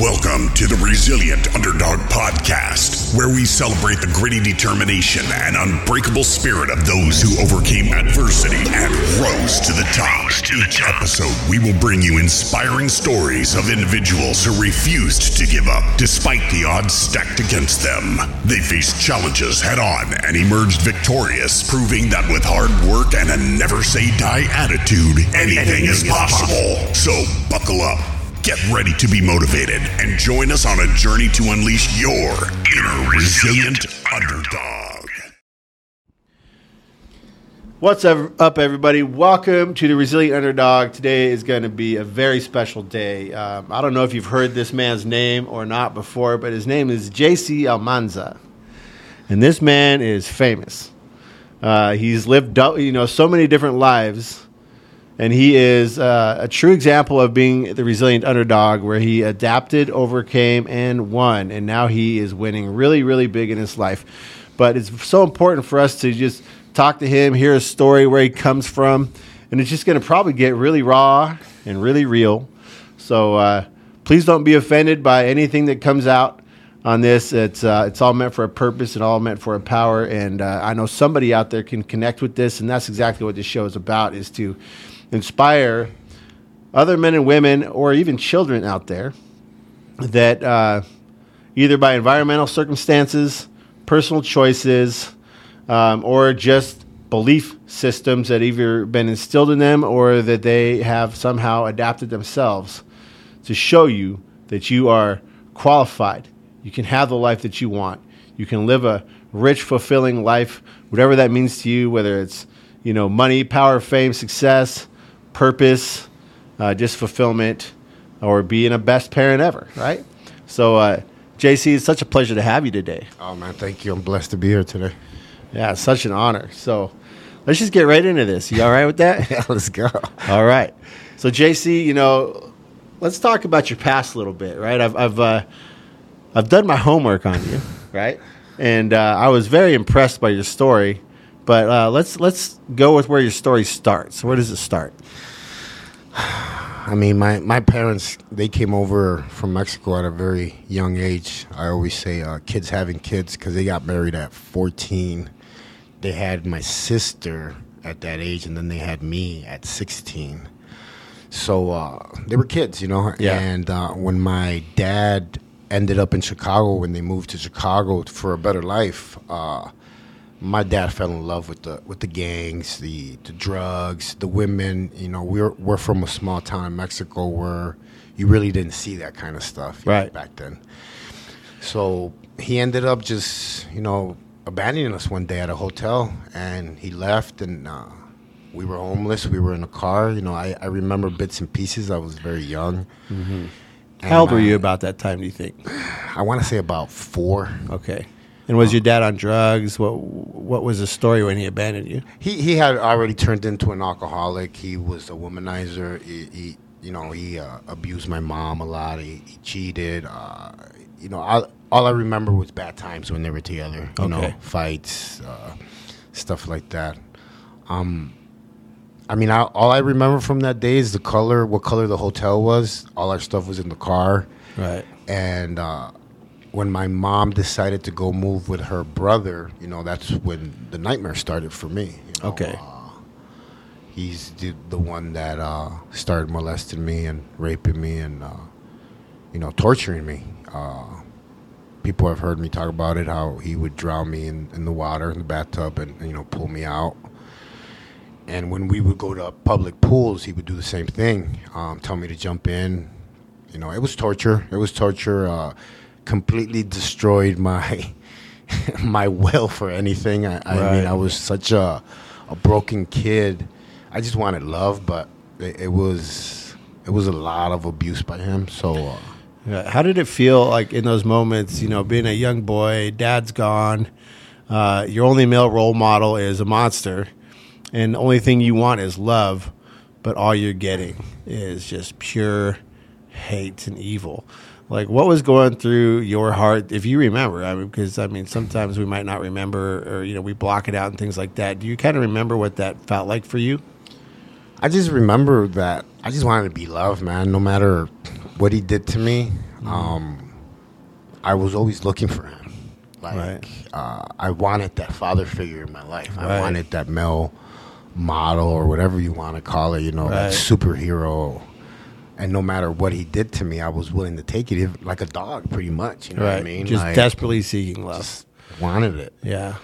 Welcome to the Resilient Underdog Podcast, where we celebrate the gritty determination and unbreakable spirit of those who overcame adversity and rose to the top. Each episode, we will bring you inspiring stories of individuals who refused to give up despite the odds stacked against them. They faced challenges head on and emerged victorious, proving that with hard work and a never say die attitude, anything is possible. So buckle up. Get ready to be motivated and join us on a journey to unleash your inner resilient underdog. What's up, everybody? Welcome to the Resilient Underdog. Today is going to be a very special day. Um, I don't know if you've heard this man's name or not before, but his name is JC Almanza, and this man is famous. Uh, he's lived, you know, so many different lives and he is uh, a true example of being the resilient underdog where he adapted, overcame, and won. And now he is winning really, really big in his life. But it's so important for us to just talk to him, hear his story, where he comes from. And it's just going to probably get really raw and really real. So uh, please don't be offended by anything that comes out on this. It's uh, it's all meant for a purpose and all meant for a power. And uh, I know somebody out there can connect with this, and that's exactly what this show is about: is to inspire other men and women, or even children out there, that uh, either by environmental circumstances, personal choices, um, or just belief systems that either been instilled in them or that they have somehow adapted themselves to show you that you are qualified. You can have the life that you want. You can live a rich, fulfilling life, whatever that means to you, whether it's you know money, power, fame, success, purpose, uh, just fulfillment, or being a best parent ever, right? So, uh, JC, it's such a pleasure to have you today. Oh, man, thank you. I'm blessed to be here today. Yeah, it's such an honor. So, let's just get right into this. You all right with that? yeah, let's go. All right. So, JC, you know, let's talk about your past a little bit, right? I've, I've, uh, I've done my homework on you, right? And uh, I was very impressed by your story. But uh, let's let's go with where your story starts. Where does it start? I mean, my, my parents, they came over from Mexico at a very young age. I always say uh, kids having kids because they got married at 14. They had my sister at that age, and then they had me at 16. So uh, they were kids, you know? Yeah. And uh, when my dad ended up in Chicago, when they moved to Chicago for a better life, uh, my dad fell in love with the with the gangs, the the drugs, the women. You know, we're we're from a small town in Mexico where you really didn't see that kind of stuff right. know, back then. So he ended up just you know abandoning us one day at a hotel, and he left, and uh, we were homeless. We were in a car. You know, I, I remember bits and pieces. I was very young. Mm-hmm. How old were you about that time? Do you think? I want to say about four. Okay. And was your dad on drugs? What What was the story when he abandoned you? He he had already turned into an alcoholic. He was a womanizer. He, he you know he uh, abused my mom a lot. He, he cheated. Uh, you know, I, all I remember was bad times when they were together. You okay. know, fights, uh, stuff like that. Um, I mean, I, all I remember from that day is the color, what color the hotel was. All our stuff was in the car. Right. And uh, when my mom decided to go move with her brother, you know, that's when the nightmare started for me. You know? Okay. Uh, he's the, the one that uh, started molesting me and raping me and, uh, you know, torturing me. Uh, people have heard me talk about it, how he would drown me in, in the water in the bathtub and, you know, pull me out. And when we would go to public pools, he would do the same thing, um, tell me to jump in. You know, it was torture. It was torture uh, completely destroyed my my will for anything. I, I right. mean, I was such a a broken kid. I just wanted love, but it, it was it was a lot of abuse by him. So. Uh, yeah. How did it feel like in those moments? You know, being a young boy, dad's gone, uh, your only male role model is a monster, and the only thing you want is love, but all you're getting is just pure hate and evil like what was going through your heart if you remember i mean because i mean sometimes we might not remember or you know we block it out and things like that do you kind of remember what that felt like for you i just remember that i just wanted to be loved man no matter what he did to me Um, I was always looking for him. Like Right. uh, I wanted that father figure in my life. Right. I wanted that male model or whatever you want to call it. You know, that superhero. And no matter what he did to me, I was willing to take it, like a dog, pretty much. You know right. what I mean? Just Like, desperately seeking love. wanted it. yeah.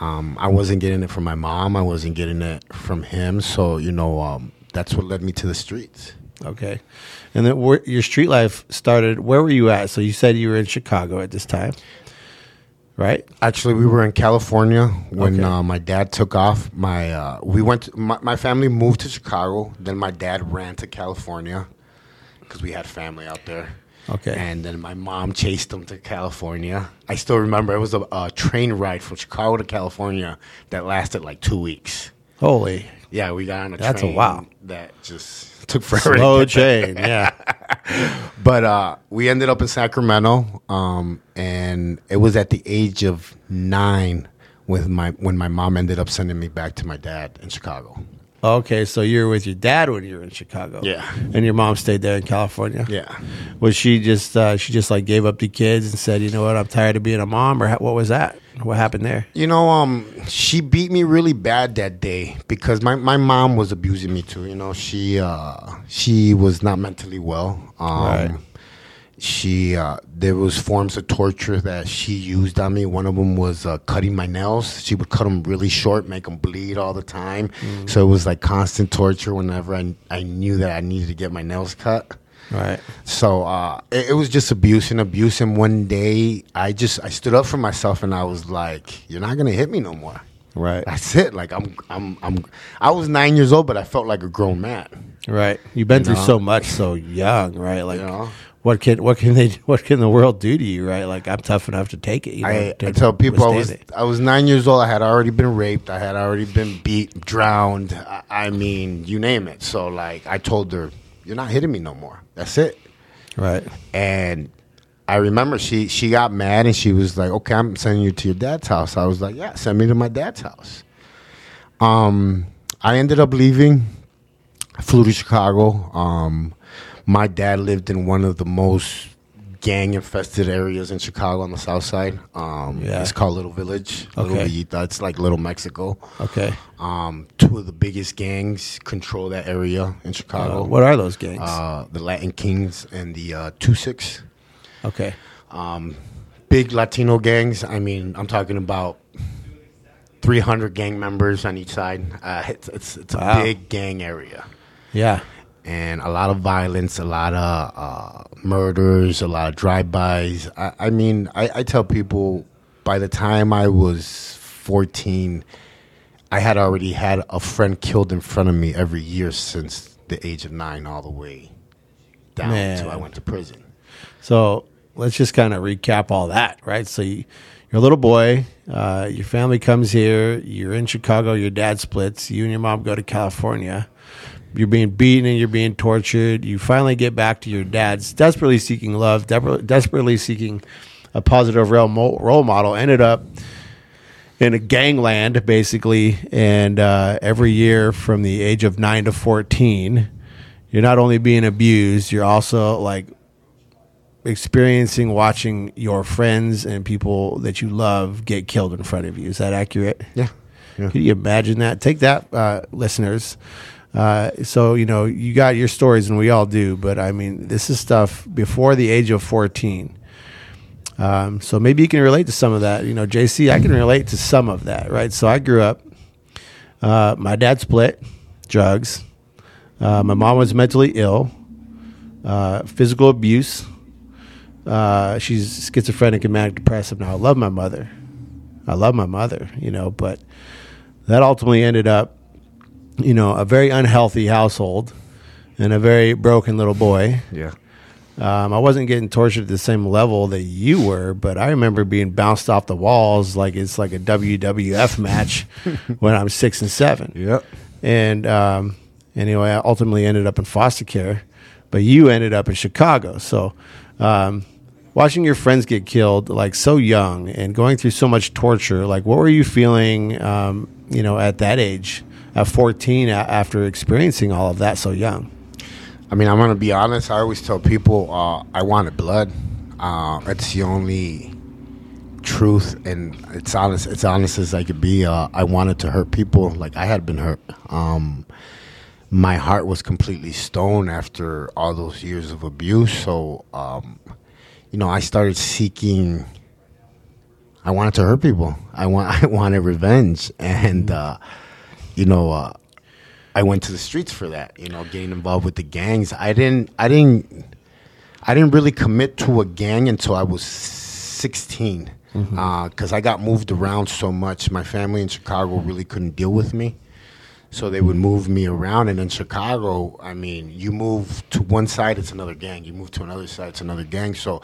Um, I wasn't getting it from my mom. I wasn't getting it from him. So you know, um, that's what led me to the streets. Okay. And then where, your street life started. Where were you at? So you said you were in Chicago at this time, right? Actually, we were in California when Okay. uh, my dad took off. My uh, we went. To, my, my family moved to Chicago. Then my dad ran to California because we had family out there. Okay. And then my mom chased him to California. I still remember it was a, a train ride from Chicago to California that lasted like two weeks. Holy Yeah, we got on a That's a train wow. that just took forever. slow there. chain. Yeah. But uh, we ended up in Sacramento, um, and it was at the age of nine with my when my mom ended up sending me back to my dad in Chicago. Okay. So you were with your dad when you were in Chicago. Yeah. And your mom stayed there in California. Yeah, Was she just uh, she just like gave up the kids and said, you know what, I'm tired of being a mom, or ha- what was that? What happened there? you know, um, she beat me really bad that day because my, my mom was abusing me too. You know, she uh, she was not mentally well. Um, Right. She uh, there was forms of torture that she used on me. One of them was uh, cutting my nails. She would cut them really short, make them bleed all the time. So it was like constant torture whenever I I knew that I needed to get my nails cut. Right. So uh, it, it was just abuse and abuse. And one day, I just I stood up for myself and I was like, "You're not gonna hit me no more." Right. That's it. Like I'm I'm I'm I was nine years old, but I felt like a grown man. Right. You've been through know? so much so young, right? Like You know? What can what can they what can the world do to you, right? Like I'm tough enough to take it. You know, I, I tell people I was it. I was nine years old. I had already been raped. I had already been beat, drowned. I, I mean, you name it. So like I told her, "You're not hitting me no more. That's it." Right. And I remember she she got mad and she was like, "Okay, I'm sending you to your dad's house." I was like, "Yeah, send me to my dad's house." Um, I ended up leaving. I flew to Chicago. Um, my dad lived in one of the most gang infested areas in Chicago on the south side. Um, Yeah. It's called Little Village. Little Okay. Villita. It's like Little Mexico. Okay. Um, two of the biggest gangs control that area in Chicago. Uh, what are those gangs? Uh, the Latin Kings and the uh, Two Six. okay. Big Latino gangs. I mean, I'm talking about 300 gang members on each side. Uh, it's it's, it's a Wow. big gang area. Yeah. And a lot of violence, a lot of uh, murders, a lot of drive-bys. I, I mean, I, I tell people by the time I was 14, I had already had a friend killed in front of me every year since the age of nine, all the way down until I went to prison. So let's just kind of recap all that, right? So you, you're a little boy. Uh, your family comes here. You're in Chicago. Your dad splits. You and your mom go to California. You're being beaten and you're being tortured. You finally get back to your dad's, desperately seeking love, desper- desperately seeking a positive role, mo- role model. Ended up in a gangland, basically. And uh, every year from the age of nine to 14, you're not only being abused, you're also like experiencing watching your friends and people that you love get killed in front of you. Is that accurate? Yeah. yeah. Can you imagine that? Take that, uh, listeners. Uh, so you know you got your stories, and we all do. But I mean, this is stuff before the age of fourteen. Um, so maybe you can relate to some of that. You know, JC, I can relate to some of that, right? So I grew up. Uh, my dad split, drugs. Uh, my mom was mentally ill, uh, physical abuse. Uh, she's schizophrenic and manic depressive now. I love my mother. I love my mother, you know, but that ultimately ended up, you know, a very unhealthy household and a very broken little boy. Yeah. Um, I wasn't getting tortured at the same level that you were, but I remember being bounced off the walls like it's like a WWF match when I'm six and seven. Yep. And um, anyway, I ultimately ended up in foster care, but you ended up in Chicago. So um, watching your friends get killed like so young and going through so much torture, like what were you feeling, um, you know, at that age, at 14, a- after experiencing all of that so young? I mean, I'm gonna be honest. I always tell people uh, I wanted blood. Uh, it's the only truth, and it's honest. It's honest as I could be. Uh, I wanted to hurt people, like I had been hurt. Um, my heart was completely stone after all those years of abuse. So, um, you know, I started seeking. I wanted to hurt people. I want. I wanted revenge, and uh, you know, uh, I went to the streets for that. You know, getting involved with the gangs. I didn't. I didn't. I didn't really commit to a gang until I was 16 because Mm-hmm. uh, I got moved around so much. My family in Chicago really couldn't deal with me, so they would move me around. And in Chicago, I mean, you move to one side, it's another gang. You move to another side, it's another gang. So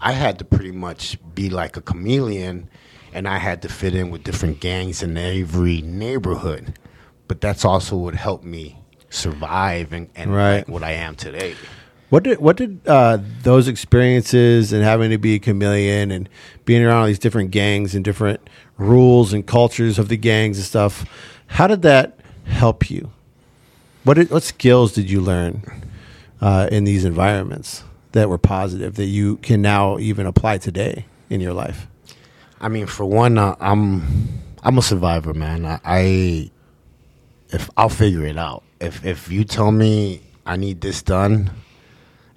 I had to pretty much be like a chameleon, and I had to fit in with different gangs in every neighborhood. But that's also what helped me survive and, and Right. like what I am today. What did what did uh, those experiences and having to be a chameleon and being around all these different gangs and different rules and cultures of the gangs and stuff? How did that help you? What did, what skills did you learn uh, in these environments that were positive that you can now even apply today in your life? I mean, for one, uh, I'm I'm a survivor, man. I, I if I'll figure it out. If if you tell me I need this done,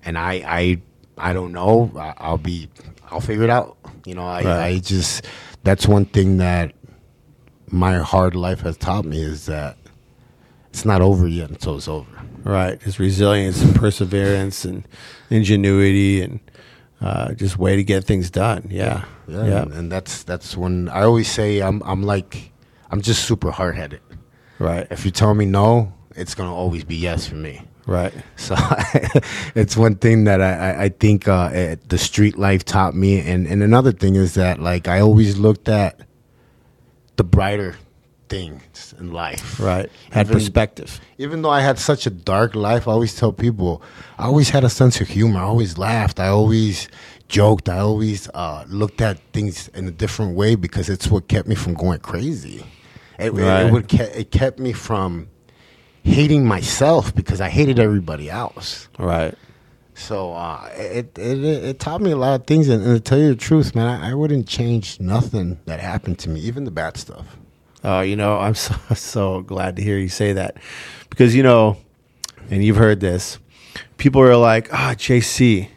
and I I I don't know, I, I'll be I'll figure it out. You know, I Right. I just that's one thing that my hard life has taught me is that it's not over yet until it's over. Right, just resilience and perseverance and ingenuity and uh, just way to get things done. Yeah, Yeah, And, and that's that's when I always say I'm I'm like I'm just super hard headed. Right, If you tell me no, it's gonna always be yes for me. right. So it's one thing that I, I- think uh, eh, the street life taught me, and, and another thing is that like I always looked at the brighter things in life. Right. Had Even- perspective. Even though I had such a dark life, I always tell people I always had a sense of humor. I always laughed. I always joked. I always uh, looked at things in a different way because it's what kept me from going crazy. It, Right. it, would it kept me from hating myself because I hated everybody else. Right. So uh, it, it it taught me a lot of things, and, and to tell you the truth, man, I, I wouldn't change nothing that happened to me, even the bad stuff. Oh, you know, I'm so so glad to hear you say that because you know, and you've heard this. People are like, "Ah, JC,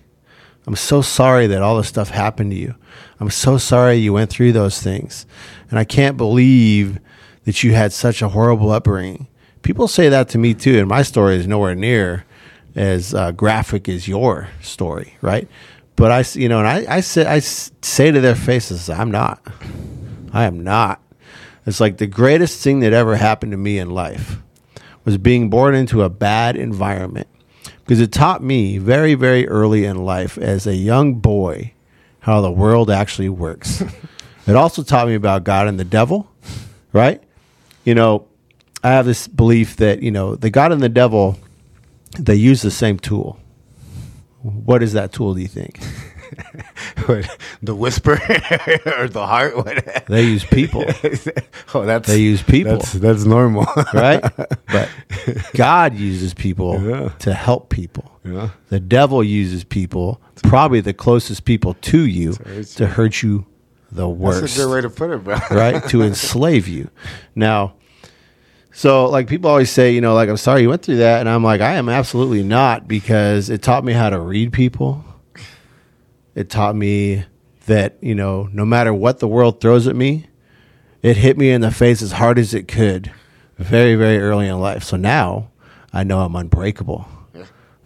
I'm so sorry that all this stuff happened to you. I'm so sorry you went through those things, and I can't believe that you had such a horrible upbringing." People say that to me too, and my story is nowhere near as uh, graphic as your story, right? But I, you know, and I, I say, I say to their faces, I'm not. I am not. It's like the greatest thing that ever happened to me in life was being born into a bad environment because it taught me very, very early in life as a young boy how the world actually works. it also taught me about God and the devil, right? You know, I have this belief that, you know, the God and the devil, they use the same tool. What is that tool, do you think? the whisper or the heart? What? They use people. oh, that's They use people. That's, that's normal, right? But God uses people Yeah. to help people. Yeah. The devil uses people, probably the closest people to you, to hurt you the worst. That's a good way to put it, bro. right? To enslave you. Now, so like people always say, you know, like I'm sorry you went through that, and I'm like, I am absolutely not because it taught me how to read people. It taught me that you know, no matter what the world throws at me, it hit me in the face as hard as it could, very very early in life. So now I know I'm unbreakable.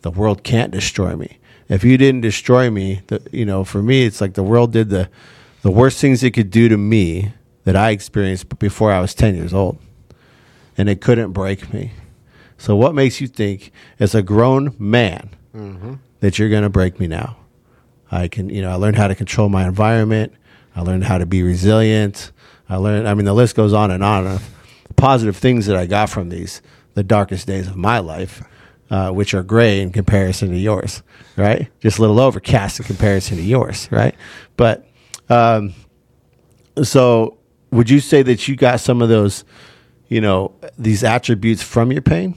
The world can't destroy me. If you didn't destroy me, the, you know, for me, it's like the world did the the worst things it could do to me that I experienced before I was 10 years old. And it couldn't break me. So, what makes you think, as a grown man, that you're going to break me now? I can, you know, I learned how to control my environment. I learned how to be resilient. I learned, I mean, the list goes on and on of positive things that I got from these, the darkest days of my life, uh, which are gray in comparison to yours, right? Just a little overcast in comparison to yours, right? But, um, so would you say that you got some of those, you know, these attributes from your pain?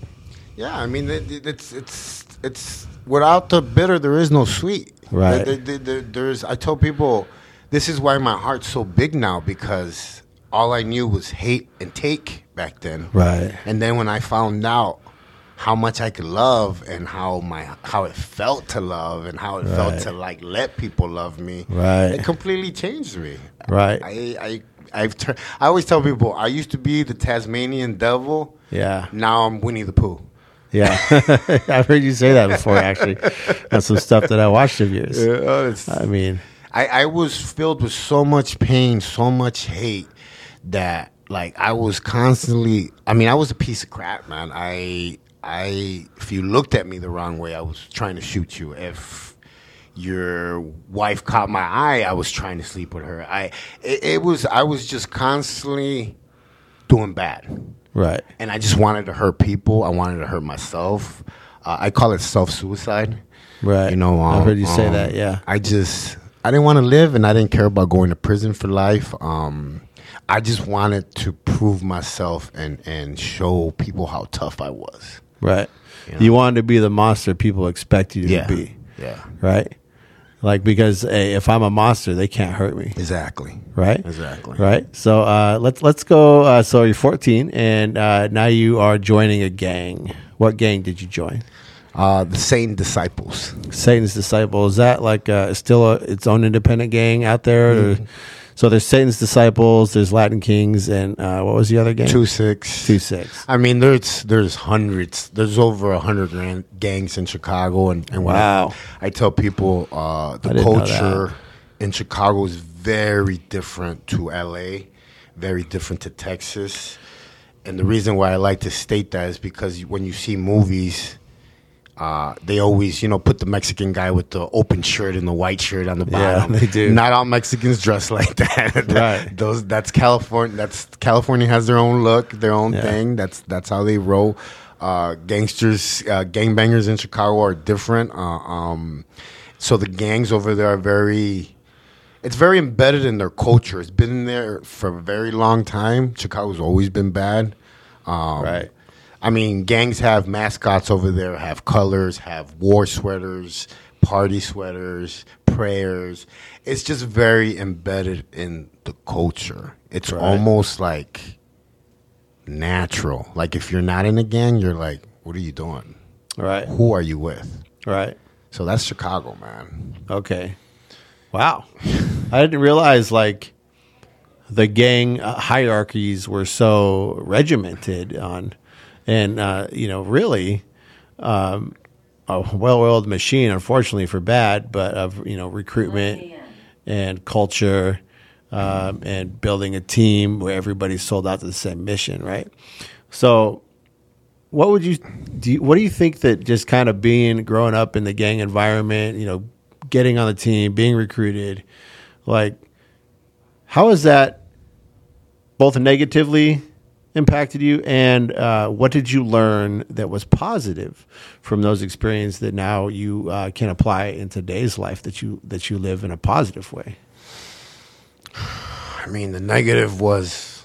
Yeah, I mean, it, it- it's it's it's without the bitter, there is no sweet. Right. There- there- there- there's. I tell people, this is why my heart's so big now because all I knew was hate and take back then. Right. And then when I found out how much I could love and how my how it felt to love and how it felt to like let people love me, Right. it completely changed me. Right. I I I've tur- I always tell people I used to be the Tasmanian devil. Yeah. Now I'm Winnie the Pooh. Yeah. I've heard you say that before, actually. That's some stuff that I watched of yours. I mean, I, I was filled with so much pain, so much hate that like I was constantly I mean, I was a piece of crap, man. I I if you looked at me the wrong way, I was trying to shoot you. If your wife caught my eye, I was trying to sleep with her. I it, it was I was just constantly doing bad right. and I just wanted to hurt people. I wanted to hurt myself. Uh, I call it self suicide. Right. You know, I've um, heard you say um, that, yeah. I just I didn't want to live, and I didn't care about going to prison for life. Um, I just wanted to prove myself and and show people how tough I was. Right. You You, wanted to be the monster people expect you to be. yeah, Right. Like, because hey, if I'm a monster, they can't hurt me. exactly, Right. exactly. Right. So uh, let's let's go. Uh, so you're 14, and uh, now you are joining a gang. What gang did you join? Uh, the Satan disciples. Satan's Disciples Is that like uh, still a, its own independent gang out there? Mm-hmm. So there's Satan's Disciples, there's Latin Kings, and uh, what was the other gang? Two six. Two six. I mean, there's there's hundreds. There's over a hundred gangs in Chicago, and, and when I- Wow. I, tell people uh, the I didn't know culture in Chicago is very different to LA, very different to Texas, and the reason why I like to state that is because when you see movies. Uh, they always, you know, put the Mexican guy with the open shirt and the white shirt on the bottom. Yeah, they do. Not all Mexicans dress like that. Right. Those that's California. That's California has their own look, their own Yeah. thing. That's that's how they roll. Uh, gangsters, uh, gangbangers in Chicago are different. Uh, um, so the gangs over there are very. It's very embedded in their culture. It's been there for a very long time. Chicago's always been bad. Um, Right. I mean, gangs have mascots over there, have colors, have war sweaters, party sweaters, prayers. It's just very embedded in the culture. It's Right. almost like natural. Like if you're not in a gang, you're like, what are you doing? Right. Who are you with? Right. So that's Chicago, man. Okay. Wow. I didn't realize like the gang hierarchies were so regimented on, and uh, you know, really, um, a well-oiled machine. Unfortunately for bad, but of you know recruitment and culture. Um, and building a team where everybody's sold out to the same mission, right? So, what would you do? You, what do you think that just kind of being growing up in the gang environment, you know, getting on the team, being recruited, like, how is that both negatively impacted you, and uh, what did you learn that was positive from those experiences that now you uh, can apply in today's life that you that you live in a positive way? I mean, the negative was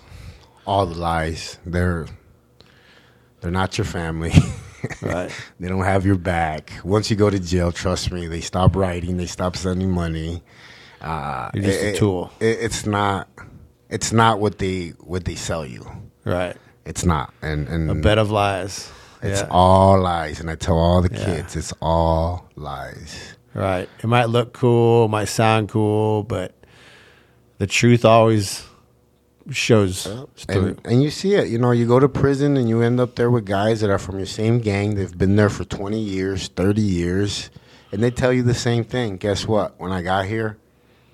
all the lies. They're they're not your family. Right. they don't have your back. Once you go to jail, trust me, they stop writing. They stop sending money. Uh, You're just a tool. it- it's not. It's not what they what they sell you. Right. It's not. And and A bed of lies. it's Yeah. all lies. And I tell all the Yeah. kids, it's all lies. Right. It might look cool, might sound cool, but the truth always shows. And, and you see it. You know, you go to prison and you end up there with guys that are from your same gang. They've been there for 20 years, 30 years, and they tell you the same thing. Guess what? When I got here,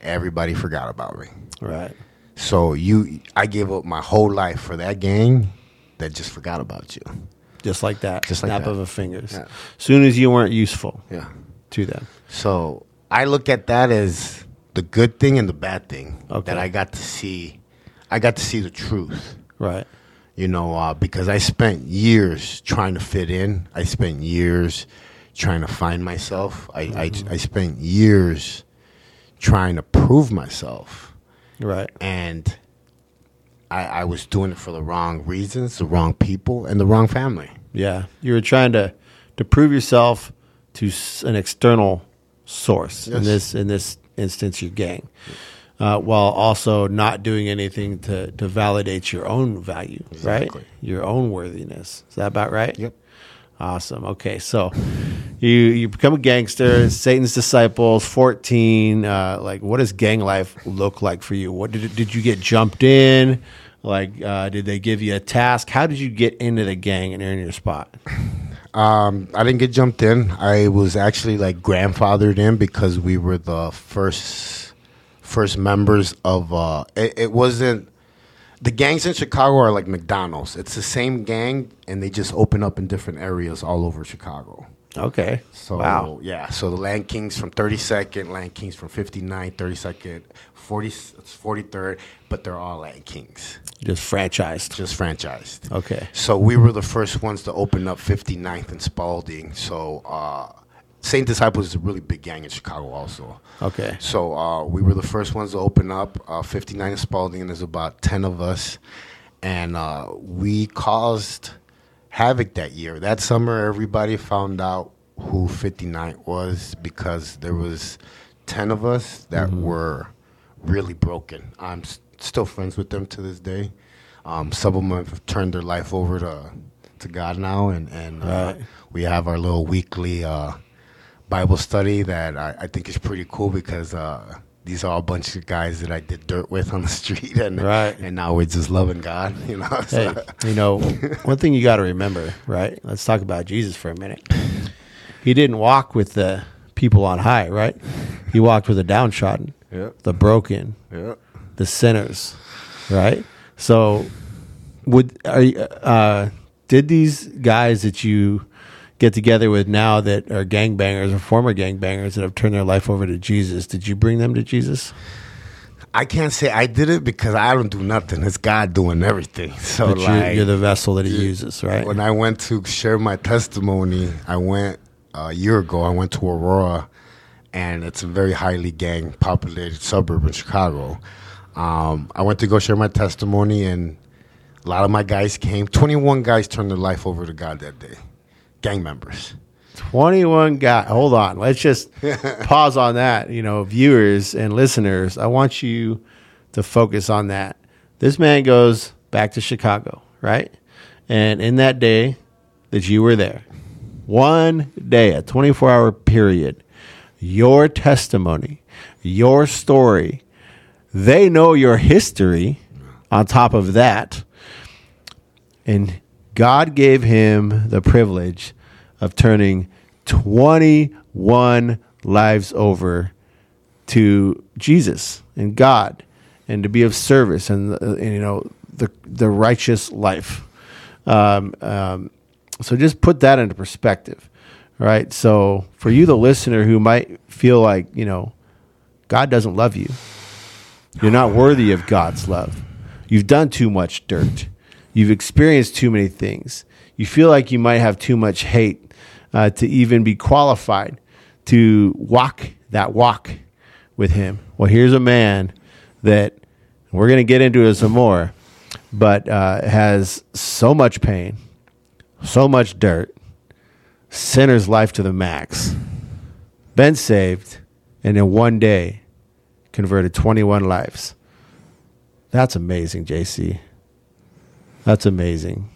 everybody forgot about me. Right. So you, I gave up my whole life for that gang that just forgot about you. Just like that. Just like Snap that. of a fingers. Yeah. Soon as you weren't useful Yeah. to them. So I look at that as the good thing and the bad thing Okay. that I got to see. I got to see the truth. Right. you know, uh, because I spent years trying to fit in. I spent years trying to find myself. I, I, I spent years trying to prove myself. Right. And I, I was doing it for the wrong reasons, the wrong people, and the wrong family. Yeah. You were trying to to prove yourself to an external source. In this in this instance, your gang, uh, while also not doing anything to to validate your own value, right? Your own worthiness. Is that about right? Yep. Awesome. Okay, so you you become a gangster, Satan's disciples, fourteen. Uh, like, what does gang life look like for you? What did did you get jumped in? Like, uh, did they give you a task? How did you get into the gang and earn your spot? Um, I didn't get jumped in. I was actually like grandfathered in because we were the first first members of. Uh, it, it wasn't the gangs in Chicago are like McDonald's. It's the same gang, and they just open up in different areas all over Chicago. Okay. So wow. yeah, so the Latin Kings from 32nd, Latin Kings from 59, 32nd, 40, 43rd, but they're all Latin Kings, Just franchised. just franchised. Okay. So we were the first ones to open up 59th and Spaulding. So uh, Saint Disciples is a really big gang in Chicago, also. Okay. So uh, we were the first ones to open up uh, 59 and Spaulding, and there's about 10 of us. And uh, we caused havoc that year. That summer, everybody found out who 59 was because there was 10 of us that were really broken. I'm s- still friends with them to this day. Um, some of them have turned their life over to to God now, and and uh, Right. we have our little weekly uh, Bible study that I, I think is pretty cool because uh, these are a bunch of guys that I did dirt with on the street, and Right. and now we're just loving God, you know. Hey, you know, one thing you got to remember, right? Let's talk about Jesus for a minute. He didn't walk with the people on high, right? He walked with the downtrodden, the broken, yeah. the sinners, right? So, would are you, uh, did these guys that you get together with now that are gangbangers or former gangbangers that have turned their life over to Jesus? Did you bring them to Jesus? I can't say I did it because I don't do nothing. It's God doing everything. So But like, you're, you're the vessel that He uses, right? when I went to share my testimony, I went uh, a year ago. I went to Aurora, and it's a very highly gang populated suburb in Chicago. Um, I went to go share my testimony, and a lot of my guys came. Twenty one guys turned their life over to God that day, gang members. 21 guys. Hold on. Let's just pause on that. You know, viewers and listeners, I want you to focus on that. This man goes back to Chicago, right? And in that day that you were there, one day, a 24 hour period, your testimony, your story, they know your history on top of that. And God gave him the privilege of turning 21 lives over to Jesus and God and to be of service and, uh, and you know the the righteous life. Um, um, so just put that into perspective, right? So for you, the listener who might feel like you know God doesn't love you, you're not worthy of God's love. You've done too much dirt. You've experienced too many things. You feel like you might have too much hate uh, to even be qualified to walk that walk with Him. Well, here's a man that we're going to get into it some more, but uh, has so much pain, so much dirt, sinner's life to the max, been saved, and in one day converted 21 lives. That's amazing, JC. That's amazing.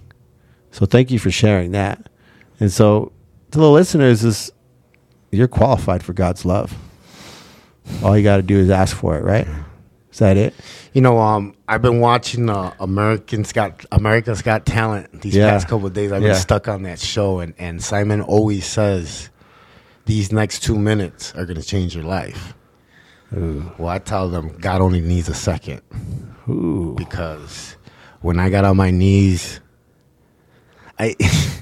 So thank you for sharing that. And so to the listeners is you're qualified for God's love. All you got to do is ask for it, right? Is that it? You know, um, I've been watching uh, Americans Got America's Got Talent these Yeah. past couple of days. I've Yeah. been stuck on that show, and, and Simon always says these next two minutes are going to change your life. Well, I tell them God only needs a second Ooh. because when I got on my knees, I.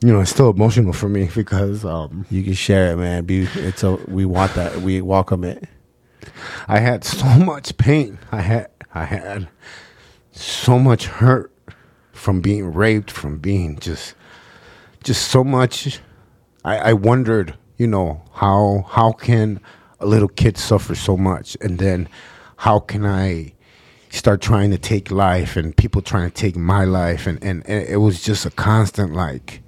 You know, it's still emotional for me because um, You can share it, man. Be it's a, we want that. We welcome it. I had so much pain. I had I had so much hurt from being raped, from being just just so much. I, I wondered, you know, how how can a little kid suffer so much, and then how can I start trying to take life, and people trying to take my life, and and, and it was just a constant like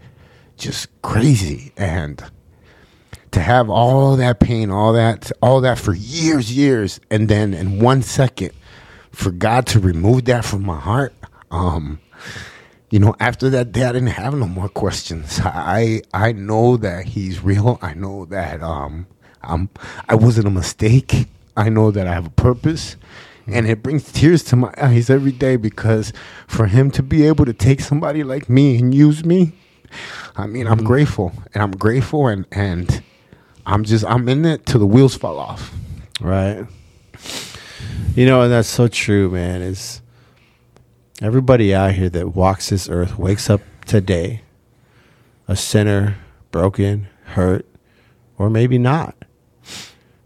just crazy and to have all that pain, all that, all that for years, years, and then in one second, for God to remove that from my heart, um, you know, after that day, I didn't have no more questions. I I know that He's real. I know that um, I'm I wasn't a mistake. I know that I have a purpose, mm-hmm. and it brings tears to my eyes every day because for Him to be able to take somebody like me and use me, I mean, I'm mm-hmm. grateful, and I'm grateful, and and I'm just I'm in it till the wheels fall off. Right. You know, and that's so true, man. Is everybody out here that walks this earth wakes up today a sinner, broken, hurt, or maybe not.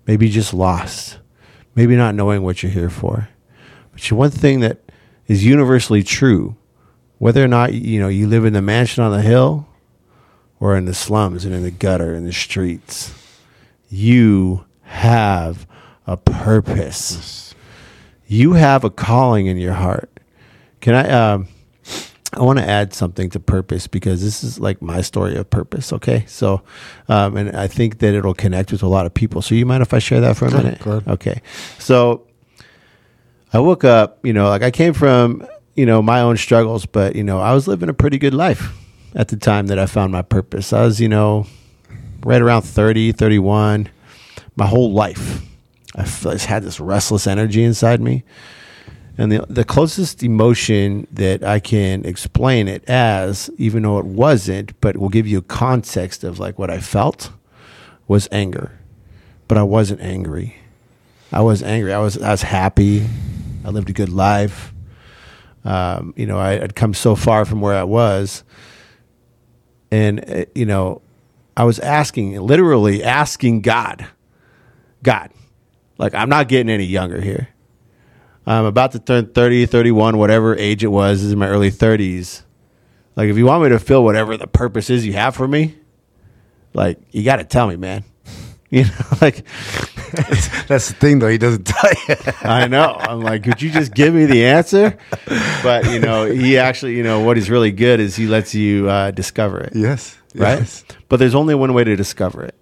Maybe just lost. Maybe not knowing what you're here for. But one thing that is universally true, whether or not you know you live in the mansion on the hill or in the slums and in the gutter in the streets, you have a purpose. You have a calling in your heart. Can I? Um, I want to add something to purpose because this is like my story of purpose. Okay, so, um, and I think that it'll connect with a lot of people. So, you mind if I share that for a minute? Okay, so I woke up. You know, like I came from you know my own struggles, but you know I was living a pretty good life at the time that I found my purpose. I was you know right around 30, 31, my whole life. I just had this restless energy inside me. And the, the closest emotion that I can explain it as, even though it wasn't, but will give you a context of like what I felt, was anger. But I wasn't angry. I was angry. I was I was happy. I lived a good life. Um, you know, I had come so far from where I was, and uh, you know, I was asking, literally asking God, God, like I'm not getting any younger here. I'm about to turn 30, 31, whatever age it was, this is in my early 30s. Like, if you want me to feel whatever the purpose is you have for me, like, you got to tell me, man. You know, like, That's the thing, though. He doesn't tell you. I know. I'm like, could you just give me the answer? But, you know, he actually, you know, what is really good is he lets you uh, discover it. yes. right? Yes. But there's only one way to discover it.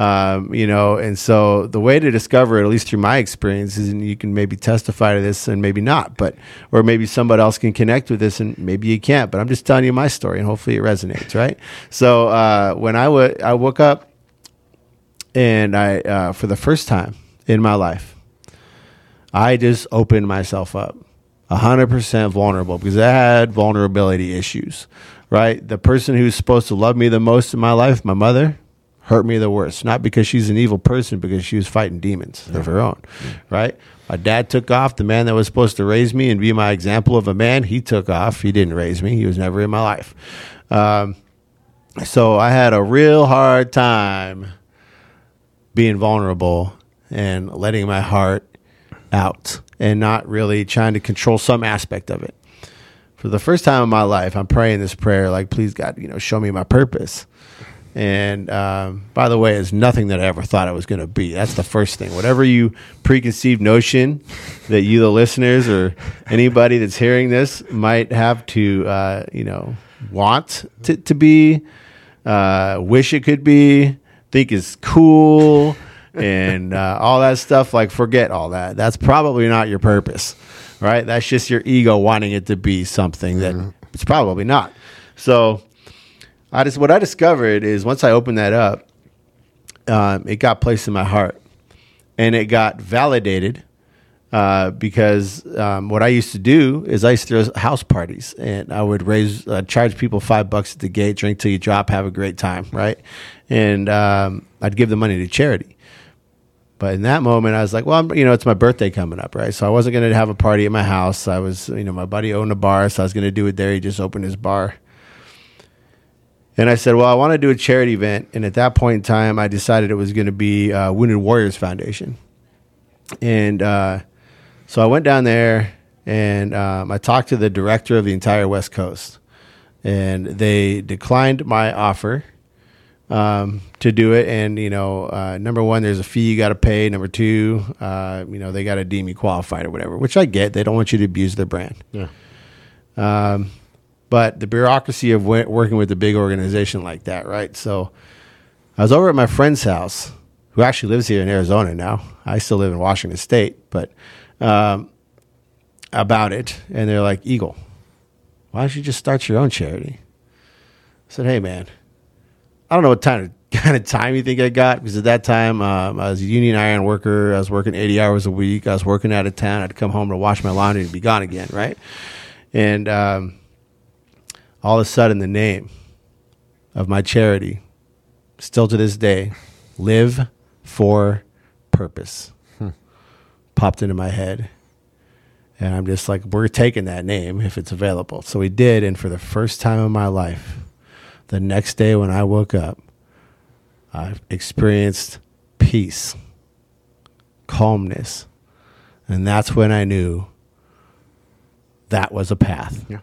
Um, you know, and so the way to discover it, at least through my experience, is and you can maybe testify to this and maybe not, but or maybe somebody else can connect with this and maybe you can't. But I'm just telling you my story and hopefully it resonates, right? So uh, when I I woke up and I uh, for the first time in my life, I just opened myself up, hundred percent vulnerable because I had vulnerability issues. Right, the person who's supposed to love me the most in my life, my mother, hurt me the worst. Not because she's an evil person, because she was fighting demons of her own. Right, my dad took off. The man that was supposed to raise me and be my example of a man, he took off. He didn't raise me. He was never in my life. Um, so I had a real hard time being vulnerable and letting my heart out and not really trying to control some aspect of it. For the first time in my life, I'm praying this prayer like, please, God, you know, show me my purpose. And um, by the way, it's nothing that I ever thought it was going to be. That's the first thing. Whatever you preconceived notion that you, the listeners, or anybody that's hearing this might have to, uh, you know, want to, to be, uh, wish it could be, think is cool, and uh, all that stuff. Like, forget all that. That's probably not your purpose, right? That's just your ego wanting it to be something that it's probably not. So, I just what I discovered is once I opened that up, um, it got placed in my heart, and it got validated uh, because um, what I used to do is I used to throw house parties, and I would raise uh, charge people five bucks at the gate, drink till you drop, have a great time, right? And um, I'd give the money to charity. But in that moment, I was like, well, I'm, you know, it's my birthday coming up, right? So I wasn't going to have a party at my house. I was, you know, my buddy owned a bar, so I was going to do it there. He just opened his bar. And I said, well, I want to do a charity event. And at that point in time, I decided it was going to be uh, Wounded Warriors Foundation. And uh, so I went down there and um, I talked to the director of the entire West Coast. And they declined my offer um, to do it. And, you know, uh, number one, there's a fee you got to pay. Number two, uh, you know, they got to deem you qualified or whatever, which I get. They don't want you to abuse their brand. Yeah. Um, but the bureaucracy of wo- working with a big organization like that, right? So I was over at my friend's house, who actually lives here in Arizona now. I still live in Washington State, but um, about it, and they're like, Eagle, why don't you just start your own charity? I said, hey man, I don't know what kind of kind of time you think I got because at that time um, I was a union iron worker. I was working eighty hours a week. I was working out of town. I'd come home to wash my laundry and be gone again, right? And um, all of a sudden, the name of my charity, still to this day, live for purpose, hmm. popped into my head. And I'm just like, we're taking that name if it's available. So we did. And for the first time in my life, the next day when I woke up, I experienced peace, calmness. And that's when I knew that was a path. Yeah.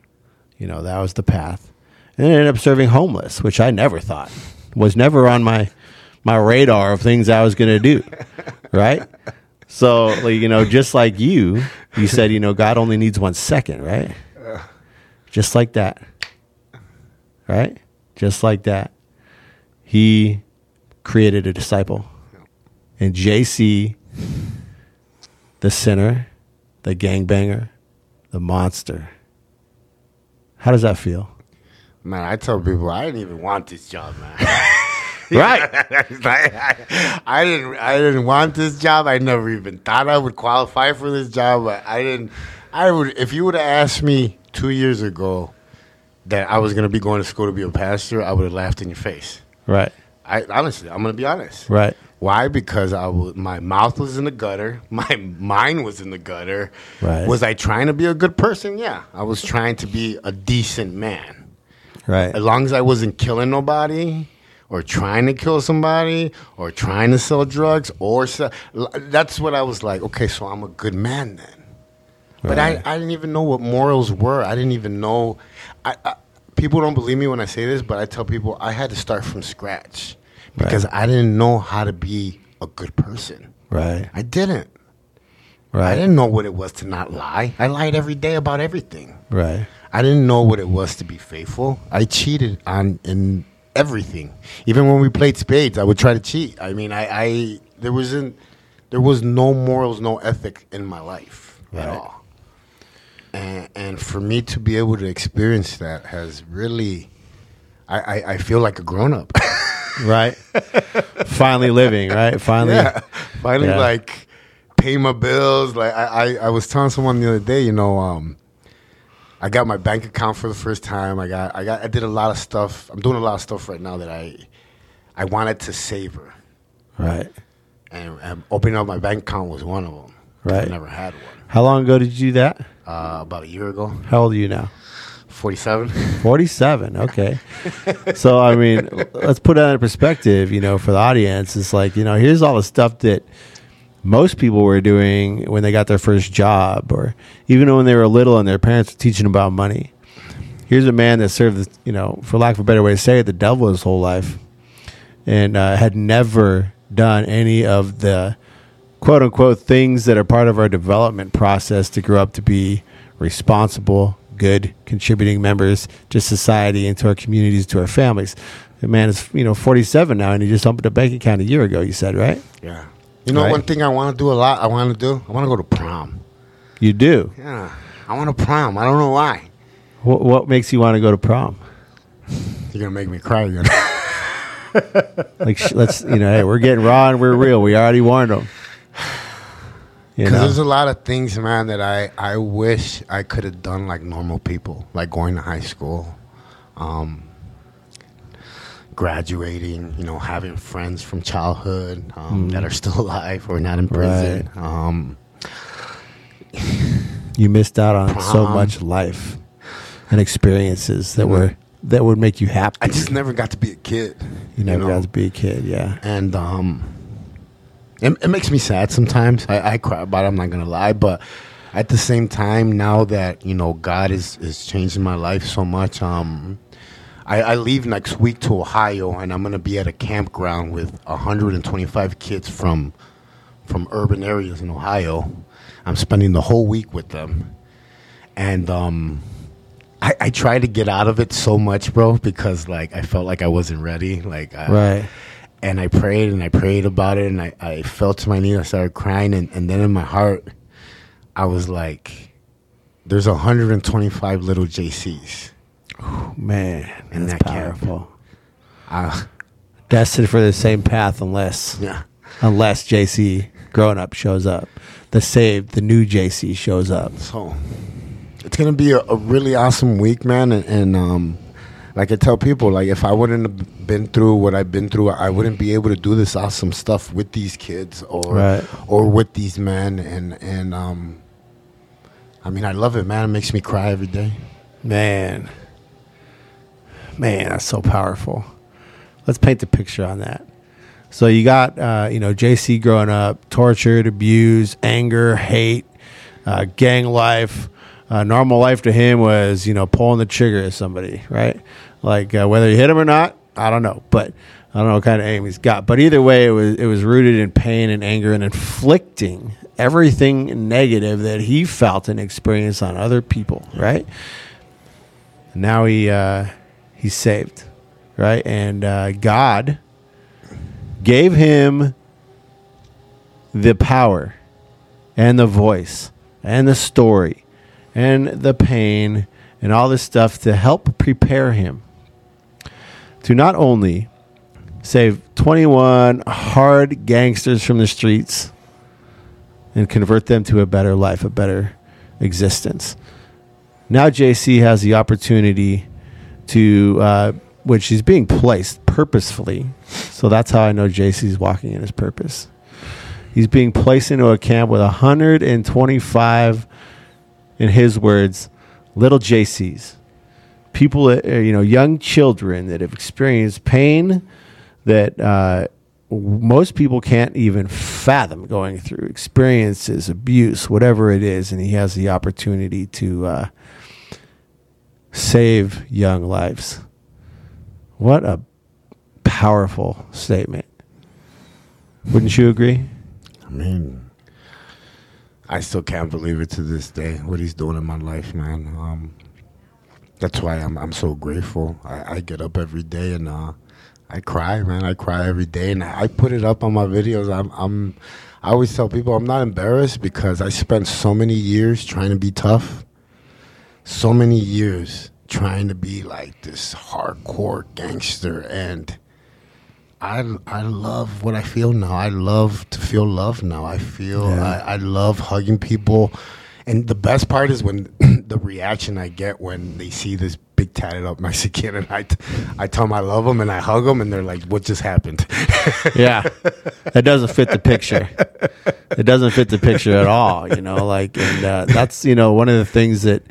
You know, that was the path. And then I ended up serving homeless, which I never thought was never on my my radar of things I was going to do. right? So, like, you know, just like you, you said, you know, God only needs one second, right? Just like that. Right? Just like that. He created a disciple. And JC, the sinner, the gangbanger, the monster. How does that feel? Man, I tell people I didn't even want this job, man. Right. I, I didn't. I didn't want this job. I never even thought I would qualify for this job. But I didn't. I would. If you would have asked me two years ago that I was going to be going to school to be a pastor, I would have laughed in your face. right. I honestly, I'm going to be honest. Right. Why? Because I w- my mouth was in the gutter. My mind was in the gutter. Right. Was I trying to be a good person? Yeah. I was trying to be a decent man. Right. As long as I wasn't killing nobody or trying to kill somebody or trying to sell drugs or sell, that's what I was like, okay, so I'm a good man then. But I, I didn't even know what morals were. I didn't even know. I, I, people don't believe me when I say this, but I tell people I had to start from scratch because I didn't know how to be a good person. Right. I didn't. Right. I didn't know what it was to not lie. I lied every day about everything. Right. I didn't know what it was to be faithful. I cheated on in everything. Even when we played spades, I would try to cheat. I mean, I, I there wasn't there was no morals, no ethic in my life at Right. all. And and for me to be able to experience that has really I, I, I feel like a grown up. Right. Finally living, right? Finally. yeah. Finally Yeah. like pay my bills. Like I, I, I was telling someone the other day, you know, um I got my bank account for the first time. I got I got I did a lot of stuff. I'm doing a lot of stuff right now that I I wanted to savor. Right. And, and opening up my bank account was one of them. Right. I never had one. How long ago did you do that? Uh, about a year ago. How old are you now? 47. 47. Okay. so, I mean, let's put that in perspective, you know, for the audience. It's like, you know, here's all the stuff that most people were doing when they got their first job or even when they were little and their parents were teaching about money. Here's a man that served, you know, for lack of a better way to say it, the devil his whole life and uh, had never done any of the quote unquote things that are part of our development process to grow up to be responsible, good, contributing members to society and to our communities, to our families. The man is, you know, 47 now and he just opened a bank account a year ago, you said, right? Yeah. You know Right. one thing I want to do a lot? I want to do? I want to go to prom. You do. Yeah. I want to prom. I don't know why. What, what makes you want to go to prom? You're going to make me cry again. Like, let's, you know, hey, we're getting raw and we're real. We already warned them. You Because there's a lot of things, man, that I, I wish I could have done like normal people, like going to high school, um, graduating, you know, having friends from childhood um, that are still alive or not in prison. Um, you missed out on so much life and experiences that were that would make you happy. I just never got to be a kid. you never know? got to be a kid, yeah. and um, it, it makes me sad sometimes. I, I cry about it. I'm not gonna lie, but at the same time, now that you know God is is changing my life so much, um, I, I leave next week to Ohio, and I'm gonna be at a campground with 125 kids from from urban areas in Ohio. I'm spending the whole week with them, and um, I, I tried to get out of it so much, bro, because like I felt like I wasn't ready. Like I, Right. And I prayed and I prayed about it and I, I fell to my knees. I started crying and, and then in my heart, I was like, "There's 125 little JCs." Man, In that's that powerful. Uh, Destined for the same path, unless yeah, unless JC growing up shows up, the saved, the new JC shows up. so it's gonna be a, a really awesome week, man. And, and um, like I tell people, like if I wouldn't have been through what I've been through, I wouldn't be able to do this awesome stuff with these kids or Right. or with these men. And and um, I mean, I love it, man. It makes me cry every day. Man, man, that's so powerful. Let's paint the picture on that. So you got, uh, you know, JC growing up, tortured, abused, anger, hate, uh, gang life. Uh, normal life to him was, you know, pulling the trigger at somebody, right? Like uh, whether he hit him or not, I don't know, but I don't know what kind of aim he's got. But either way, it was it was rooted in pain and anger and inflicting everything negative that he felt and experienced on other people, right? now he uh, he's saved, right? And uh, God gave him the power and the voice and the story and the pain and all this stuff to help prepare him to not only save 21 hard gangsters from the streets and convert them to a better life, a better existence now JC has the opportunity to, uh, which is being placed purposefully. So that's how I know JC's walking in his purpose. He's being placed into a camp with 125, in his words, little JCs, people that are, you know, young children that have experienced pain that uh, most people can't even fathom going through experiences, abuse, whatever it is, and he has the opportunity to. Uh, save young lives. What a powerful statement. Wouldn't you agree? I mean, I still can't believe it to this day what he's doing in my life, man. Um, that's why I'm I'm so grateful. I, I get up every day and uh, I cry, man. I cry every day, and I put it up on my videos. I'm I'm I always tell people I'm not embarrassed because I spent so many years trying to be tough, so many years trying to be like this hardcore gangster and. I I love what I feel now. I love to feel love now. I feel Yeah. I, I love hugging people, and the best part is when the reaction I get when they see this big tatted up Mexican, and I t- I tell them I love them and I hug them, and they're like, "What just happened?" Yeah. That doesn't fit the picture. It doesn't fit the picture at all, you know, like and uh, that's, you know, one of the things that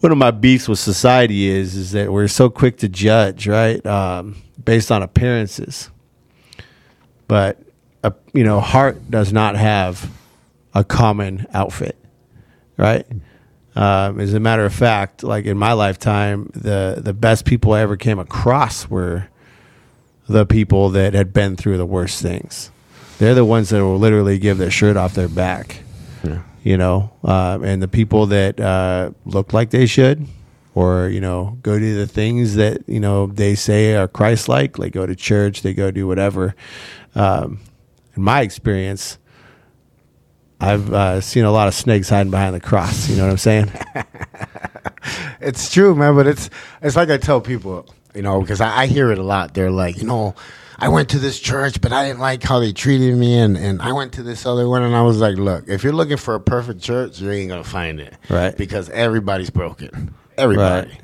one of my beefs with society is is that we're so quick to judge, right? Um, based on appearances. But a, you know, heart does not have a common outfit, right? Um, as a matter of fact, like in my lifetime, the the best people I ever came across were the people that had been through the worst things. They're the ones that will literally give their shirt off their back, Yeah. you know, uh, and the people that uh, look like they should, or you know, go do the things that you know they say are Christ-like, like go to church, they go do whatever. Um, in my experience, I've uh, seen a lot of snakes hiding behind the cross. You know what I'm saying? it's true, man. But it's it's like I tell people, you know, because I, I hear it a lot. They're like, you know, I went to this church, but I didn't like how they treated me, and and I went to this other one, and I was like, look, if you're looking for a perfect church, you ain't gonna find it, Right. Because everybody's broken, everybody, Right.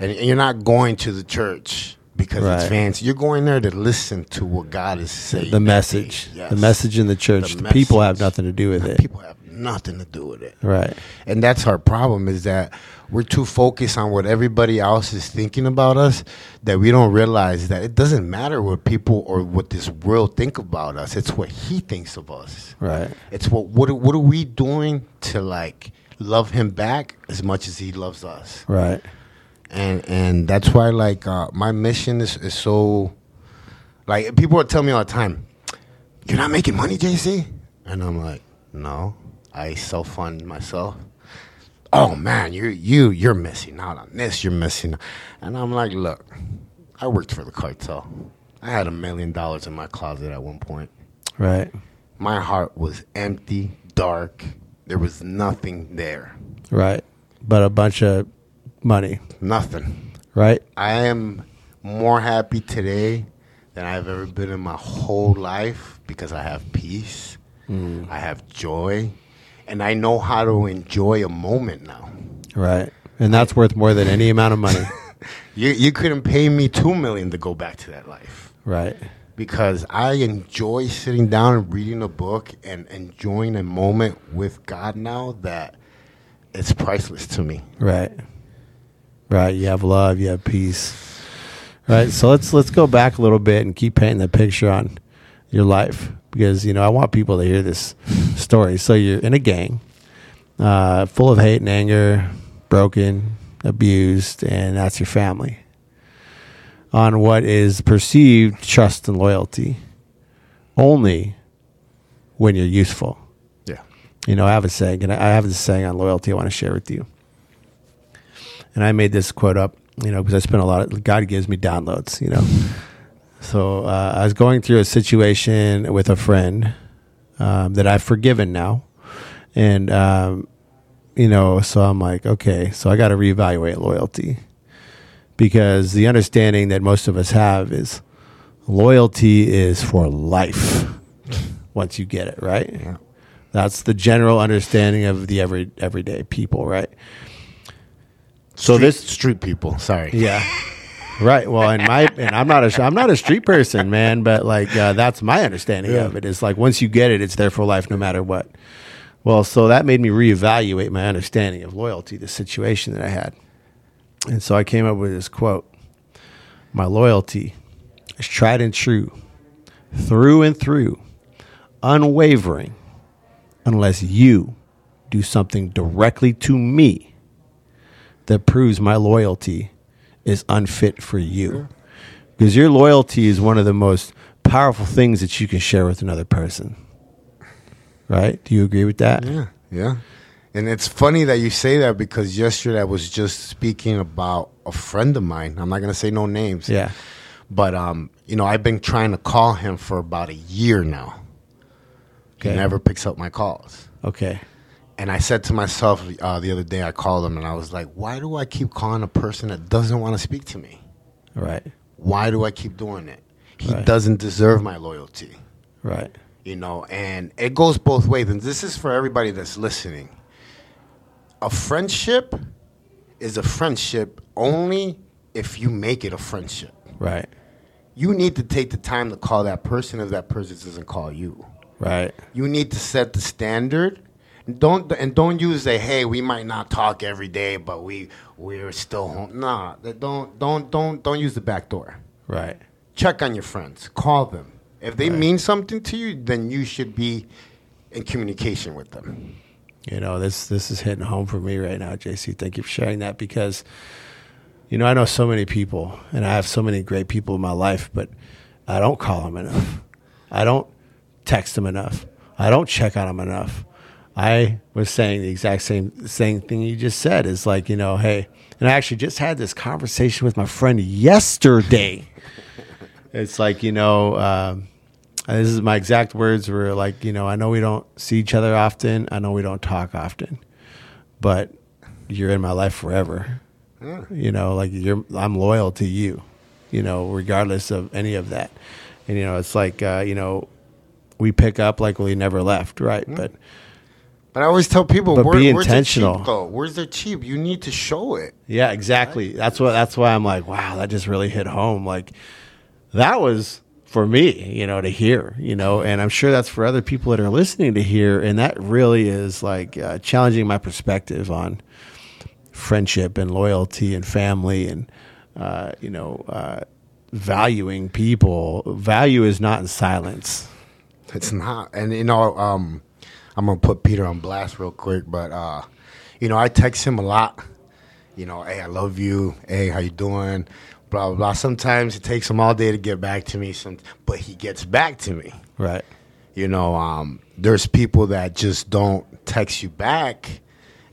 and, and you're not going to the church. Because it's fancy, you're going there to listen to what God is saying. the message, Yes. the message in the church. The The, people have nothing to do with it, People have nothing to do with it. right? And that's our problem is that we're too focused on what everybody else is thinking about us that we don't realize that it doesn't matter what people or what this world think about us. It's what he thinks of us. Right. It's what what what are we doing to like love him back as much as he loves us. Right. And and that's why like uh, my mission is, is so like people would tell me all the time, You're not making money, JC? And I'm like, No. I self fund myself. "Oh man, you you you're missing out on this. You're missing." And I'm like, "Look, I worked for the cartel. I had a million dollars in my closet at one point. Right. My heart was empty, dark. There was nothing there. Right. But a bunch of money. Nothing. Right. I am more happy today than I've ever been in my whole life because I have peace. Mm. I have joy. And I know how to enjoy a moment now. Right. And that's worth more than any amount of money. You, you couldn't pay me two million to go back to that life right. because I enjoy sitting down and reading a book and enjoying a moment with God now that it's priceless to me. Right. Right. You have love, you have peace. Right. So let's let's go back a little bit and keep painting the picture on your life because you know I want people to hear this story. So you're in a gang, uh, full of hate and anger, broken, abused, and that's your family. On what is perceived trust and loyalty, only when you're useful. Yeah. You know, I have a saying, and I I have this saying on loyalty I want to share with you. And I made this quote up, you know, because I spent a lot of, God gives me downloads, you know. So uh, I was going through a situation with a friend um, that I've forgiven now. And, um, you know, so I'm like, okay, so I got to reevaluate loyalty because the understanding that most of us have is loyalty is for life once you get it, right? Yeah. That's the general understanding of the every everyday people, right? So Street- this street people. Sorry. yeah. Right. Well, and my and I'm not a I'm not a street person, man, but like uh, that's my understanding Yeah. of it. Is like once you get it, it's there for life, no matter what. Well, so that made me reevaluate my understanding of loyalty, the situation that I had, and so I came up with this quote: "My loyalty is tried and true, through and through, unwavering, unless you do something directly to me that proves my loyalty is unfit for you. Because your loyalty is one of the most powerful things that you can share with another person. Right? Do you agree with that? Yeah, yeah. And it's funny that you say that because yesterday I was just speaking about a friend of mine. I'm not going to say no names. Yeah. But um, you know, I've been trying to call him for about a year now. Okay. He never picks up my calls. Okay. And I said to myself uh, the other day, I called him and I was like, why do I keep calling a person that doesn't want to speak to me? Right. Why do I keep doing it? He Right. doesn't deserve my loyalty. Right. you know and it goes both ways and this is for everybody that's listening a friendship is a friendship only if you make it a friendship Right. you need to take the time to call that person if that person doesn't call you Right. you need to set the standard don't and don't use a hey we might not talk every day but we we're still home nah don't don't don't don't use the back door Right. check on your friends call them if they Right. mean something to you then you should be in communication with them You know, this this is hitting home for me right now, JC. Thank you for sharing that because you know, I know so many people and I have so many great people in my life, but I don't call them enough. I don't text them enough. I don't check on them enough. I was saying the exact same same thing you just said is like, you know, hey, and I actually just had this conversation with my friend yesterday. it's like, you know, um, this is my exact words were like, you know, I know we don't see each other often. I know we don't talk often, but you're in my life forever. You know, like you're, I'm loyal to you, you know, regardless of any of that. And, you know, it's like, uh, you know, we pick up like we never left, right? But but i always tell people But where, be where's intentional. the cheap though where's the cheap you need to show it yeah, exactly. That's what, that's why I'm like, wow, that just really hit home. Like that was for me, you know, to hear, you know, and I'm sure that's for other people that are listening to hear. And that really is like uh, challenging my perspective on friendship and loyalty and family and, uh, you know, uh, valuing people. Value is not in silence. It's not, and you know, um, I'm gonna put Peter on blast real quick, but uh, you know, I text him a lot. You know, hey, I love you. Hey, how you doing? Blah blah blah. Sometimes it takes him all day to get back to me, some, but he gets back to me. Right. You know, um, there's people that just don't text you back,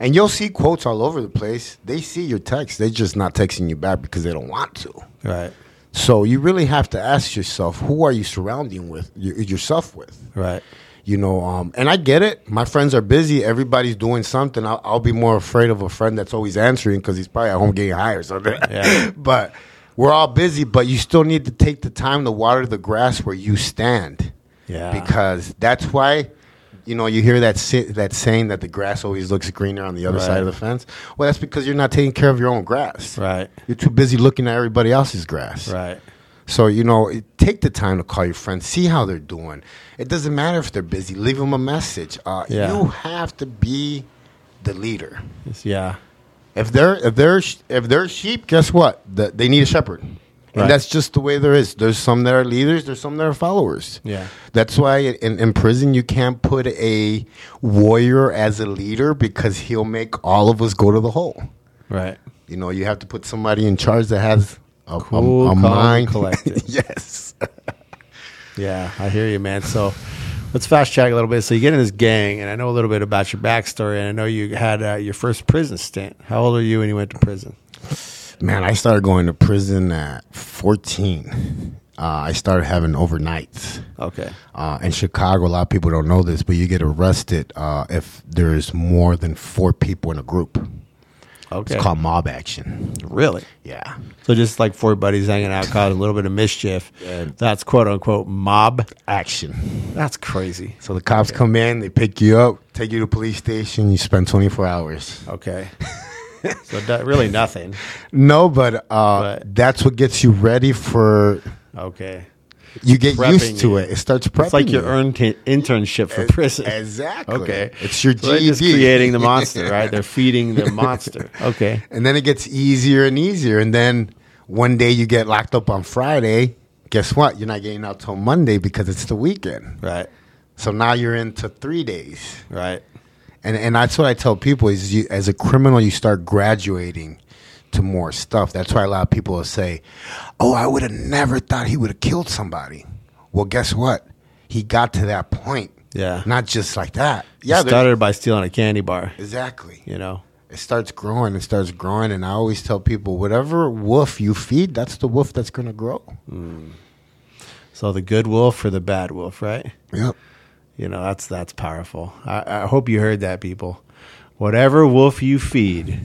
And you'll see quotes all over the place. They see your text. They're just not texting you back because they don't want to. Right. So you really have to ask yourself, who are you surrounding with yourself with? Right. You know, um, and I get it. My friends are busy. Everybody's doing something. I'll, I'll be more afraid of a friend that's always answering because he's probably at home getting high or something. Yeah. but we're all busy. But you still need to take the time to water the grass where you stand. Yeah. Because that's why, you know, you hear that si- that saying that the grass always looks greener on the other Right. side of the fence. Well, that's because you're not taking care of your own grass. Right. You're too busy looking at everybody else's grass. Right. So you know, take the time to call your friends, see how they're doing. It doesn't matter if they're busy. Leave them a message. Uh, Yeah. You have to be the leader. Yeah. If they're if they're if they're sheep, guess what? The, they need a shepherd, Right. and that's just the way there is. There's some that are leaders. There's some that are followers. Yeah. That's why in, in prison you can't put a warrior as a leader because he'll make all of us go to the hole. Right. You know, you have to put somebody in charge that has a, a- Cool, a, calm, mind. collected. yes. Yeah, I hear you, man. So let's fast track a little bit. So you get in this gang, and I know a little bit about your backstory, and I know you had uh, your first prison stint. How old are you when you went to prison? Man, I started going to prison at 14. Uh, I started having overnights. Okay. Uh, in Chicago, a lot of people don't know this, but you get arrested uh, if there's more than four people in a group. Okay. It's called mob action. really? Yeah. So just like four buddies hanging out, causing a little bit of mischief. Yeah. That's quote unquote mob. Action. That's crazy. So the cops come in, they pick you up, take you to the police station, you spend 24 hours. Okay. so really nothing. No, but, uh, But- that's what gets you ready for. Okay. You get used to you. it. It starts prepping. It's like your you. earned t- internship for prison. Exactly. Okay. It's your So they're just GED. creating the monster, right? They're feeding the monster. Okay. And then it gets easier and easier. And then one day you get locked up on Friday. Guess what? You're not getting out till Monday because it's the weekend. Right. So now you're into three days. Right. And and that's what I tell people is you, as a criminal you start graduating to more stuff. That's why a lot of people will say, "Oh, I would have never thought he would have killed somebody." Well, guess what? He got to that point. Yeah. Not just like that. Yeah. There- Started by stealing a candy bar. exactly. You know. it starts growing it starts growing and i always tell people whatever wolf you feed that's the wolf that's going to grow hmm. So the good wolf or the bad wolf, right? yep You know, that's that's powerful. I, I hope you heard that, people. Whatever wolf you feed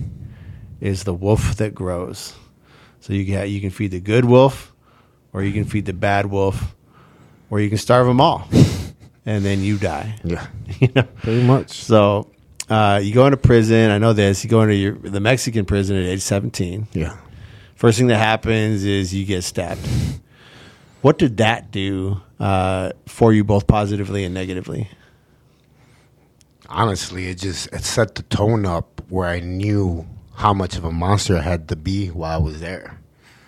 is the wolf that grows. So you can you can feed the good wolf, or you can feed the bad wolf, or you can starve them all, and then you die. yeah You know. pretty much So uh, you go into prison. I know this. You go into your, the Mexican prison at age seventeen. yeah First thing that happens is you get stabbed. What did that do uh, for you, both positively and negatively? honestly it just it set the tone up where i knew how much of a monster i had to be while i was there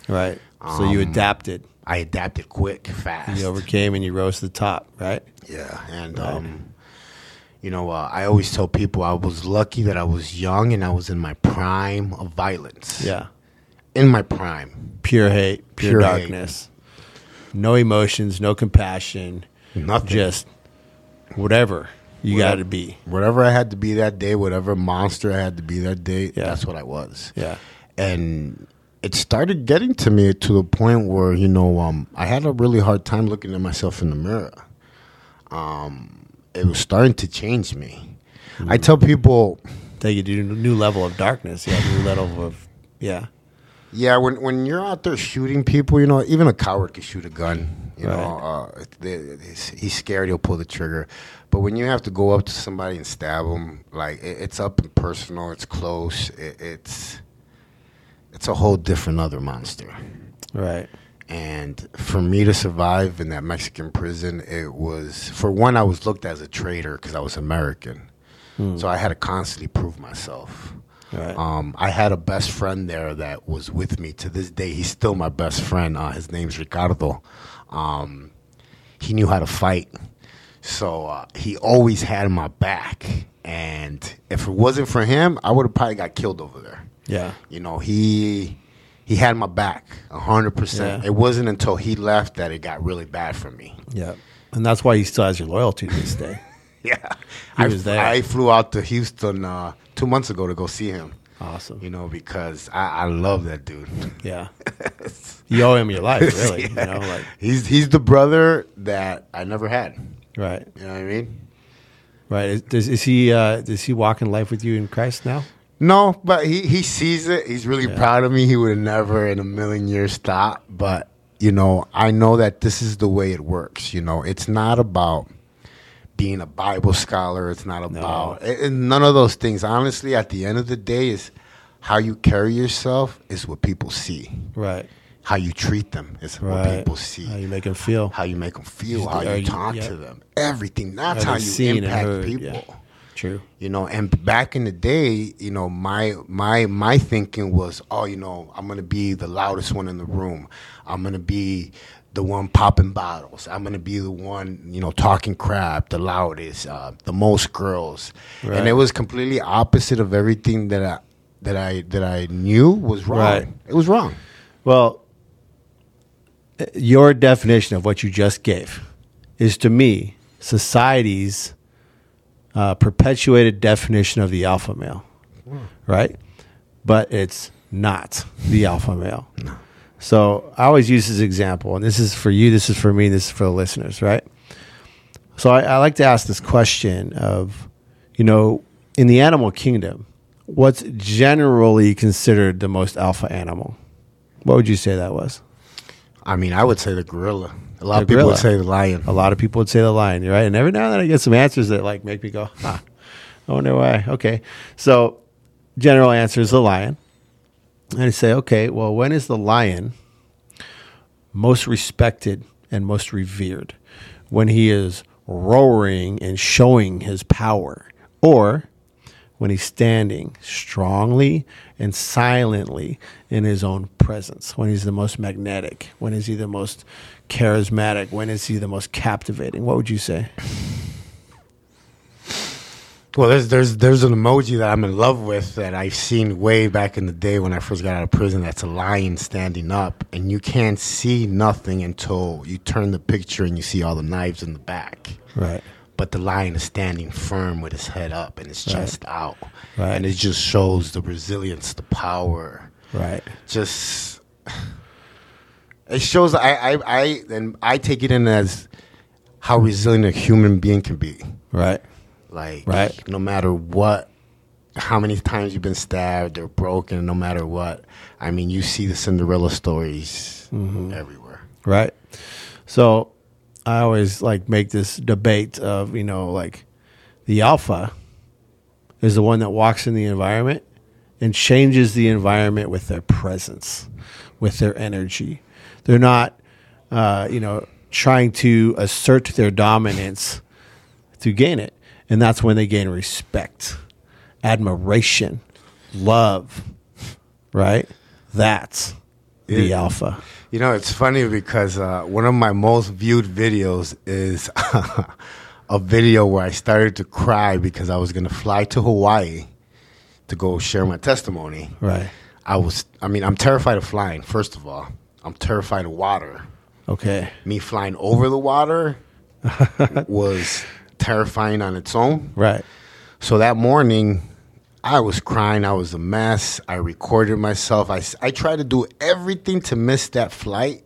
Right. So you Um, adapted. i adapted quick fast You overcame and you rose to the top, right? yeah and um you know uh, i always tell people i was lucky that i was young and i was in my prime of violence Yeah. in my prime Pure hate, pure, Pure hate. darkness. No emotions, no compassion, nothing just whatever you got to be. whatever I had to be that day, whatever monster I had to be that day, Yeah. that's what I was. Yeah. And it started getting to me to the point where, you know, um, I had a really hard time looking at myself in the mirror. Um, it was starting to change me. I tell people, Take you to a new level of darkness. Yeah. New level of, yeah. yeah, when when you're out there shooting people, you know, even a coward can shoot a gun. You Right. know, uh, they- he's, he's scared, he'll pull the trigger. But when you have to go up to somebody and stab them, like it, it's up and personal, it's close, it, it's it's a whole different other monster. Right. And for me to survive in that Mexican prison, it was for one, I was looked at as a traitor because I was American, so I had to constantly prove myself. Right. Um, I had a best friend there that was with me to this day. He's still my best friend. Uh, his name's Ricardo. Um, he knew how to fight, so uh, he always had my back. And if it wasn't for him, I would have probably got killed over there. yeah. You know, he he had my back a hundred percent. Yeah. It wasn't until he left that it got really bad for me. Yeah. And that's why he still has your loyalty to this day. Yeah, He I, was there. I flew out to Houston uh, two months ago to go see him. Awesome. You know, because I, I love that dude. Yeah. you owe him your life, really. You know, like he's he's the brother that I never had. right, You know what I mean? right. Is, does, is he uh, does he walk in life with you in Christ now? No, but he, he sees it. He's really proud of me. He would have never in a million years thought. But, you know, I know that this is the way it works. You know, it's not about being a Bible scholar. It's not about and- and none of those things. Honestly, at the end of the day, is how you carry yourself is what people see. Right, How you treat them is what people see. How you make them feel? how you make them feel, how you talk yeah. to them, everything. That's how you impact people. Yeah. True. You know, and back in the day, you know, my my my thinking was, oh, you know, I'm gonna be the loudest one in the room. I'm gonna be the one popping bottles. I'm gonna be the one, you know, talking crap, the loudest, uh, the most girls. Right. And it was completely opposite of everything that I that I that I knew was wrong. Right. It was wrong. Well, uh, your definition of what you just gave is to me society's uh, perpetuated definition of the alpha male, right? But it's not the alpha male. So I always use this example, and this is for you, this is for me, this is for the listeners, right? So I, I like to ask this question of, you know, in the animal kingdom, what's generally considered the most alpha animal? What would you say that was? I mean, I would say the gorilla. A lot The of people would say the lion. A lot of people would say the lion, right? And every now and then I get some answers that like make me go, huh, I wonder why. Okay. So general answer is the lion. And I say, okay, well, when is the lion most respected and most revered? When he is roaring and showing his power, or when he's standing strongly and silently in his own presence, when he's the most magnetic, when is he the most charismatic, when is he the most captivating? What would you say? Well, there's there's there's an emoji that I'm in love with that I've seen way back in the day when I first got out of prison. That's a lion standing up, and you can't see nothing until you turn the picture and you see all the knives in the back. Right. But the lion is standing firm with his head up and his chest out, Right. and it just shows the resilience, the power. Right. Just it shows. I I I and I take it in as how resilient a human being can be. Right. Like, Right. no matter what, how many times you've been stabbed or broken, no matter what. I mean, you see the Cinderella stories Mm-hmm. everywhere. Right. So I always like make this debate of, you know, like the alpha is the one that walks in the environment and changes the environment with their presence, with their energy. They're not, uh, you know, trying to assert their dominance to gain it. And that's when they gain respect, admiration, love, right? That's the Yeah. alpha. You know, it's funny because uh, one of my most viewed videos is a video where I started to cry because I was going to fly to Hawaii to go share my testimony. Right. I was, I mean, I'm terrified of flying, first of all. I'm terrified of water. Okay. Me flying over the water was terrifying on its own. Right. So that morning, I was crying. I was a mess. I recorded myself. I, I tried to do everything to miss that flight.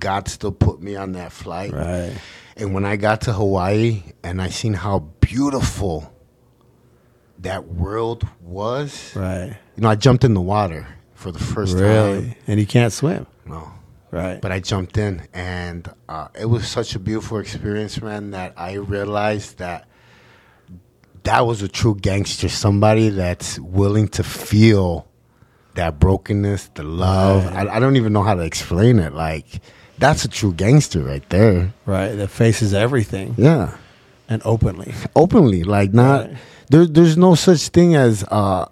God still put me on that flight. Right. And when I got to Hawaii and I seen how beautiful that world was, Right. you know, I jumped in the water for the first Really. time. And you can't swim. No. Right. But I jumped in, and uh, it was such a beautiful experience, man. That I realized that that was a true gangster, somebody that's willing to feel that brokenness, the love. I, I don't even know how to explain it. Like that's a true gangster right there. right. That faces everything Yeah, and openly. openly, like not. Right. There, there's no such thing as uh,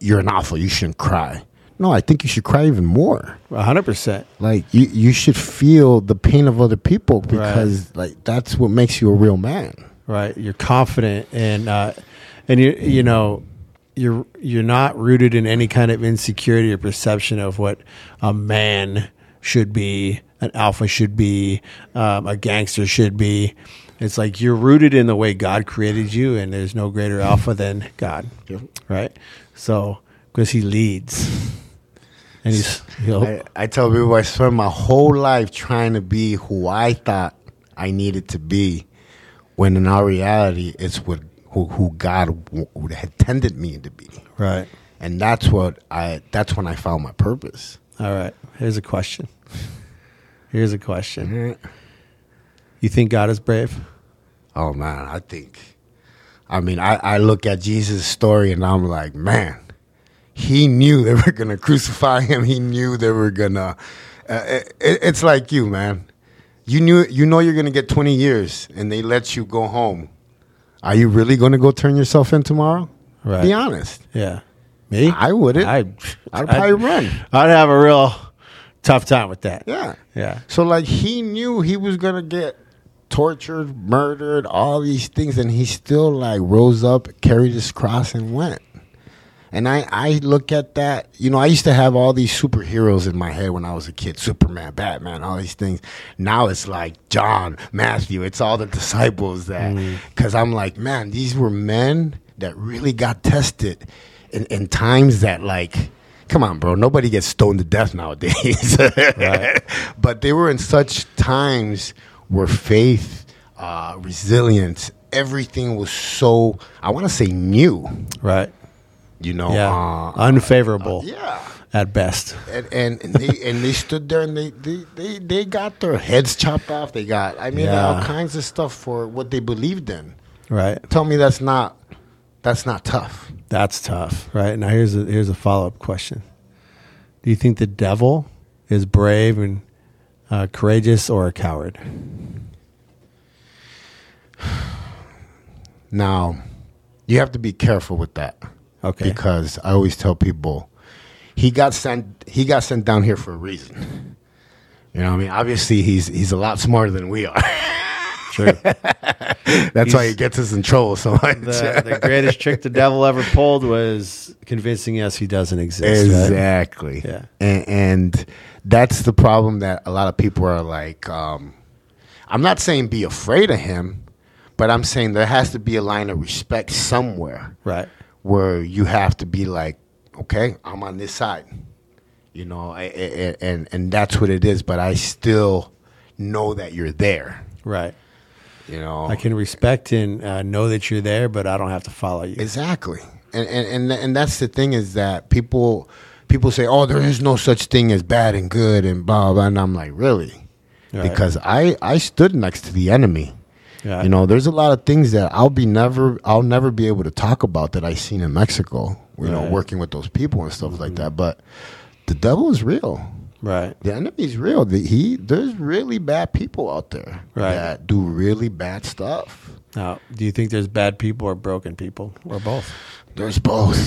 you're an alpha. You shouldn't cry. No, I think you should cry even more. Hundred percent. Like you, you should feel the pain of other people because like that's what makes you a real man. Right. You're confident and uh and you you know you're you're not rooted in any kind of insecurity or perception of what a man should be, an alpha should be, um, a gangster should be. It's like you're rooted in the way God created you, and there's no greater alpha than God, Yep. right? So because He leads, and He's I, I tell people I spent my whole life trying to be who I thought I needed to be, when in our reality, it's what who, who God would have tended me to be, right. and that's what I. That's when I found my purpose. All right. Here's a question. Here's a question. You think God is brave? Oh man, I think. I mean, I, I look at Jesus' story and I'm like, man, he knew they were gonna crucify him. He knew they were gonna. Uh, it, it's like you, man. You knew you know you're gonna get 20 years, and they let you go home. Are you really gonna go turn yourself in tomorrow? Right. Be honest. Yeah. Me? I wouldn't. I'd, I'd probably run. I'd have a real tough time with that. Yeah. Yeah. So like he knew he was gonna get tortured, murdered, all these things, and he still like rose up, carried his cross, and went. And I, I look at that, you know, I used to have all these superheroes in my head when I was a kid Superman, Batman, all these things. Now it's like John, Matthew, it's all the disciples that, because I'm like, man, these were men that really got tested in, in times that, like, come on, bro, nobody gets stoned to death nowadays. But they were in such times where faith, uh, resilience, everything was so, I want to say new, Right. You know? Yeah. uh, Unfavorable yeah. at best. And, and, and they and they stood there and they, they, they, they got their heads chopped off. They got I mean Yeah. all kinds of stuff for what they believed in. Right. Tell me that's not that's not tough. That's tough. Right. Now here's a here's a follow up question. Do you think the devil is brave and uh, courageous or a coward? Now, you have to be careful with that. Okay. Because I always tell people he got sent he got sent down here for a reason. You know what I mean? Obviously he's he's a lot smarter than we are. True. That's why he gets us in trouble so much. the, the greatest trick the devil ever pulled was convincing us he doesn't exist. Right? Exactly. Yeah. And, and that's the problem that a lot of people are like. Um, I'm not saying be afraid of him, but I'm saying there has to be a line of respect somewhere Right. Where you have to be like, okay, I'm on this side, you know, I, and and that's what it is. But I still know that you're there, Right. you know. I can respect and uh, know that you're there, but I don't have to follow you. Exactly, and and and and that's the thing is that people people say, "Oh, there is no such thing as bad and good," and blah blah. And I'm like, really? Right. Because I I stood next to the enemy. Yeah. You know, there's a lot of things that I'll be never I'll never be able to talk about that I seen in Mexico. You know, Right. Mm-hmm. working with those people and stuff like that. But the devil is real. Right. The enemy's real. The, he there's really bad people out there Right. that do really bad stuff. Now, do you think there's bad people or broken people or both? There's both.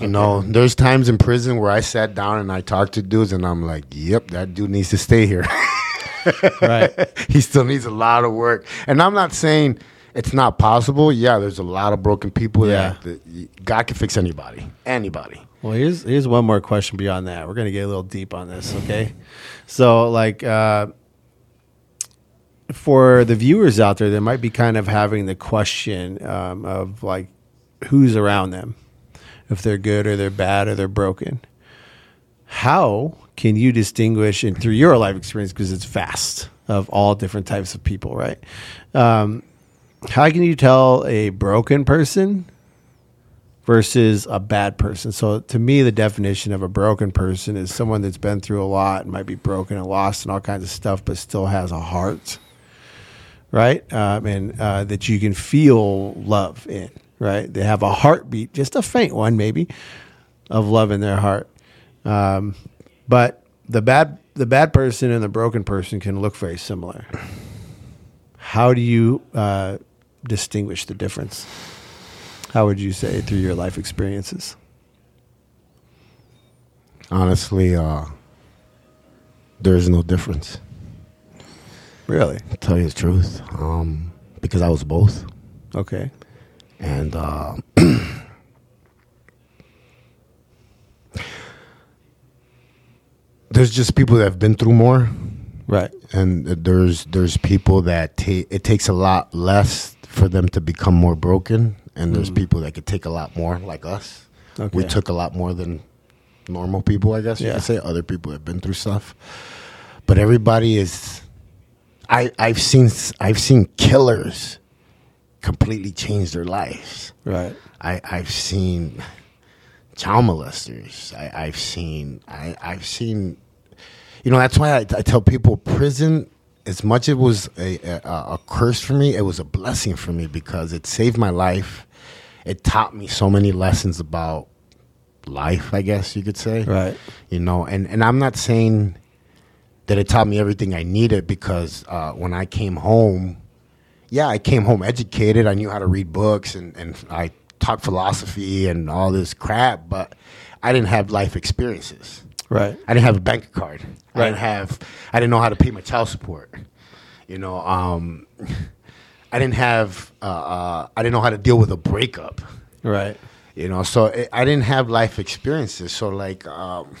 You know, there's times in prison where I sat down and I talked to dudes and I'm like, yep, that dude needs to stay here. Right. he still needs a lot of work. And I'm not saying it's not possible. Yeah, there's a lot of broken people Yeah. that, that God can fix anybody. Anybody. Well, here's here's one more question beyond that. We're gonna get a little deep on this, okay? So, like, uh, for the viewers out there, they might be kind of having the question um, of like, who's around them, if they're good or they're bad or they're broken. How can you distinguish, and through your life experience, because it's vast of all different types of people, right? Um, how can you tell a broken person versus a bad person. So to me, the definition of a broken person is someone that's been through a lot and might be broken and lost and all kinds of stuff, but still has a heart, right? Um, and uh, that you can feel love in, right? They have a heartbeat, just a faint one maybe, of love in their heart. Um, but the bad, the bad person and the broken person can look very similar. How do you uh, distinguish the difference? How would you say through your life experiences? Honestly, uh, there's no difference. Really? To tell you the truth. Um, because I was both. Okay. And uh, there's just people that have been through more, Right. and there's there's people that ta- it takes a lot less for them to become more broken, and there's people that could take a lot more, like us. Okay. We Mm. Took a lot more than normal people, I guess you Yeah. could say. Other people have been through stuff, but everybody is. I I've seen I've seen killers completely change their lives. Right. I, I've seen child molesters. I, I've seen I, I've seen you know that's why I, I tell people prison as much as it was a, a a curse for me, it was a blessing for me because it saved my life. It taught me so many lessons about life, I guess you could say. Right. You know, and, and I'm not saying that it taught me everything I needed because uh, when I came home, yeah, I came home educated. I knew how to read books and, and I taught philosophy and all this crap, but I didn't have life experiences. Right. I didn't have a bank card. I Right. didn't have. I didn't know how to pay my child support. You know, um, I didn't have. Uh, uh, I didn't know how to deal with a breakup. Right. You know, so it, I didn't have life experiences. So like, um,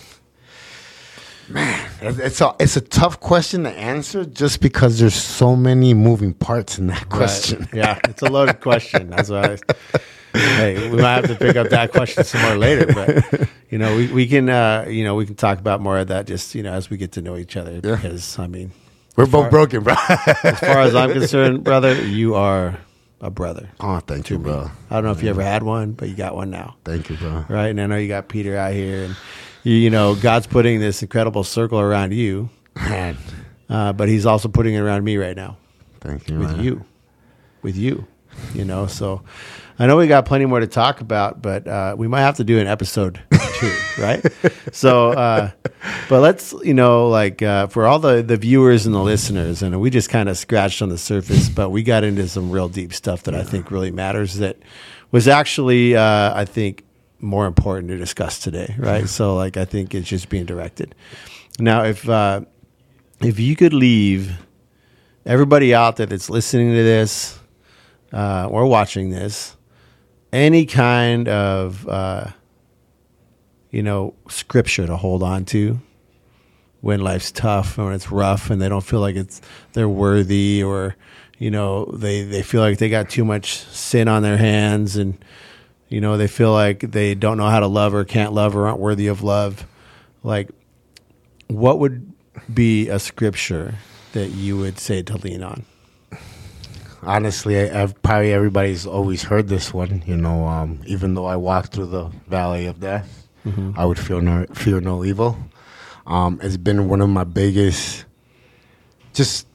man, it's a it's a tough question to answer just because there's so many moving parts in that question. Right. Yeah, it's a loaded question. That's why. I, hey, we might have to pick up that question some more later, but you know, we, we can uh, you know we can talk about more of that just you know as we get to know each other. Because I mean, We're both broken, bro. as far as I'm concerned, brother, you are a brother. oh, thank you, bro. I don't know if you ever had one, but you got one now, Thank you, bro. right? And I know you got Peter out here, and you, you know God's putting this incredible circle around you, Man, uh, but He's also putting it around me right now. thank you, with man. you, with you, you know. So I know we got plenty more to talk about, but uh, we might have to do an episode two, right? So, uh, but let's, you know, like uh, for all the the viewers and the listeners, and we just kind of scratched on the surface, but we got into some real deep stuff that I think really matters. That was actually, uh, I think, more important to discuss today, right? So, like, I think it's just being directed. Now, if uh, if you could leave everybody out there that's listening to this uh, or watching this, any kind of uh, you know scripture to hold on to when life's tough and when it's rough and they don't feel like it's they're worthy or you know they they feel like they got too much sin on their hands and you know they feel like they don't know how to love or can't love or aren't worthy of love. Like what would be a scripture that you would say to lean on Honestly, I, I've probably everybody's always heard this one. You know, um, even though I walk through the valley of death, I would feel no fear no evil. Um, it's been one of my biggest, just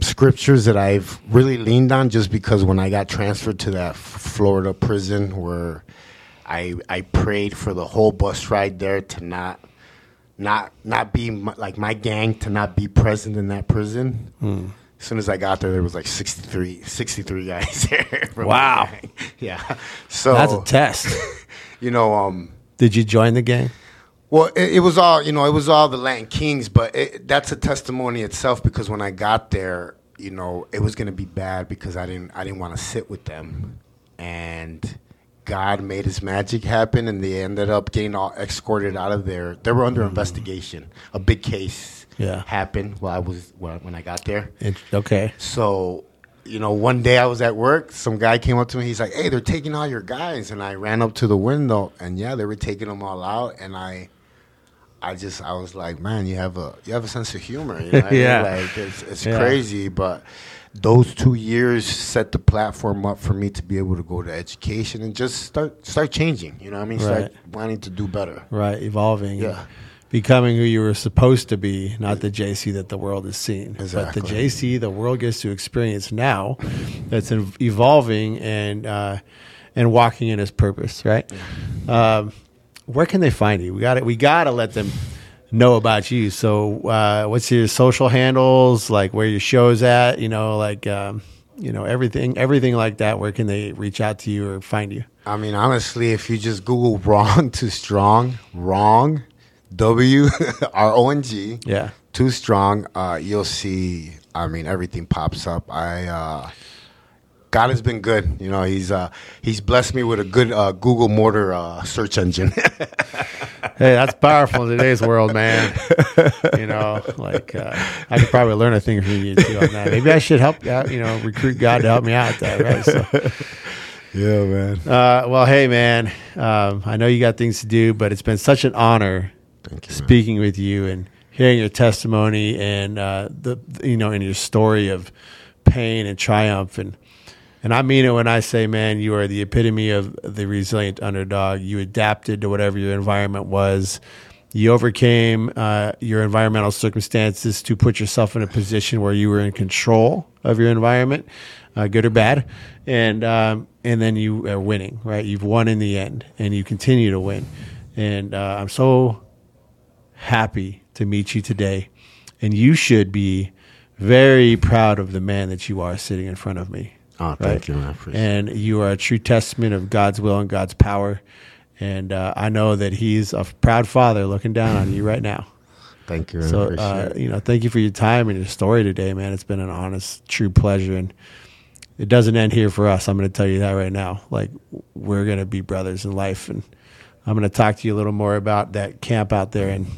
scriptures that I've really leaned on. Just because when I got transferred to that F- Florida prison, where I I prayed for the whole bus ride there to not not not be my, like my gang to not be present in that prison. As soon as I got there, there was like 63, 63 guys there. Wow. yeah. So that's a test you know, um, did you join the gang well, it, it was all you know. It was all the Latin Kings, but it, that's a testimony itself because when I got there, you know, it was going to be bad because I didn't I didn't want to sit with them, and God made His magic happen, and they ended up getting all escorted out of there. They were under investigation. A big case Yeah. happened while I was when I got there. It, okay So, you know, one day I was at work. Some guy came up to me. He's like, "Hey, they're taking all your guys," and I ran up to the window, and yeah, they were taking them all out. And I, I just, I was like, "Man, you have a, you have a sense of humor." You know what I mean? Yeah. like it's, it's Yeah. crazy, but those two years set the platform up for me to be able to go to education and just start, start changing. You know what I mean? Start wanting to do better. right evolving Yeah. Becoming who you were supposed to be not the jc that the world has seen. But the jc the world gets to experience now that's evolving and uh, and walking in his purpose right? Um, where can they find you? We got to we got to let them know about you. So uh, what's your social handles? Like where your show's at? You know like um, you know everything everything like that. Where can they reach out to you or find you? I mean, honestly, if you just Google "wrong too strong," wrong, W R O N G, yeah too strong, uh, you'll see. I mean, everything pops up. I uh, God has been good. You know, he's uh, he's blessed me with a good uh, Google Motor uh, search engine. hey, that's powerful in today's world, man. You know, like uh, I could probably learn a thing from you too on that. Maybe I should help out. You know, recruit God to help me out with that, right? So. yeah, man. Uh, well, hey, man. Um, I know you got things to do, but it's been such an honor Thank you. speaking with you and hearing your testimony and uh, the you know and your story of pain and triumph and and I mean it when I say, man, you are the epitome of the resilient underdog. You adapted to whatever your environment was. You overcame uh, your environmental circumstances to put yourself in a position where you were in control of your environment, uh, good or bad, and um, and then you are winning. Right, you've won in the end, and you continue to win. And uh, I'm so happy to meet you today. And you should be very proud of the man that you are sitting in front of me. Oh, thank you, And you are a true testament of God's will and God's power. And uh, I know that He's a proud father looking down on you right now. Thank you. So, uh, you know, thank you for your time and your story today, man. It's been an honest, true pleasure. And it doesn't end here for us. I'm going to tell you that right now. Like, we're going to be brothers in life. And I'm going to talk to you a little more about that camp out there and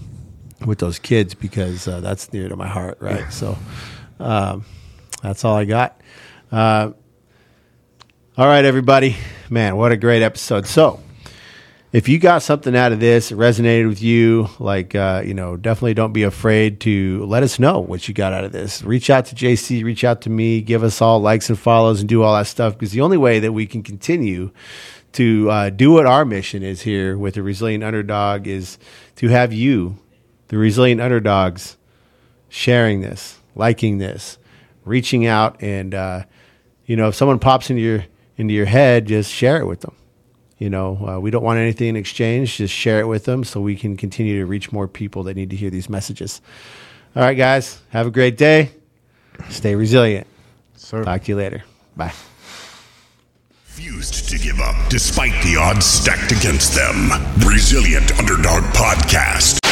with those kids because uh, that's near to my heart, right? So, um, that's all I got. Uh, all right, everybody. Man, what a great episode. So, if you got something out of this, it resonated with you, like, uh, you know, definitely don't be afraid to let us know what you got out of this. Reach out to JC, reach out to me, give us all likes and follows and do all that stuff because the only way that we can continue to uh, do what our mission is here with the Resilient Underdog is to have you, the Resilient Underdogs, sharing this, liking this, reaching out, and uh, you know, if someone pops into your into your head, just share it with them. You know, uh, we don't want anything in exchange. Just share it with them so we can continue to reach more people that need to hear these messages. All right, guys, have a great day. Stay resilient. Sir. Talk to you later. Bye. Refused to give up despite the odds stacked against them. Resilient Underdog Podcast.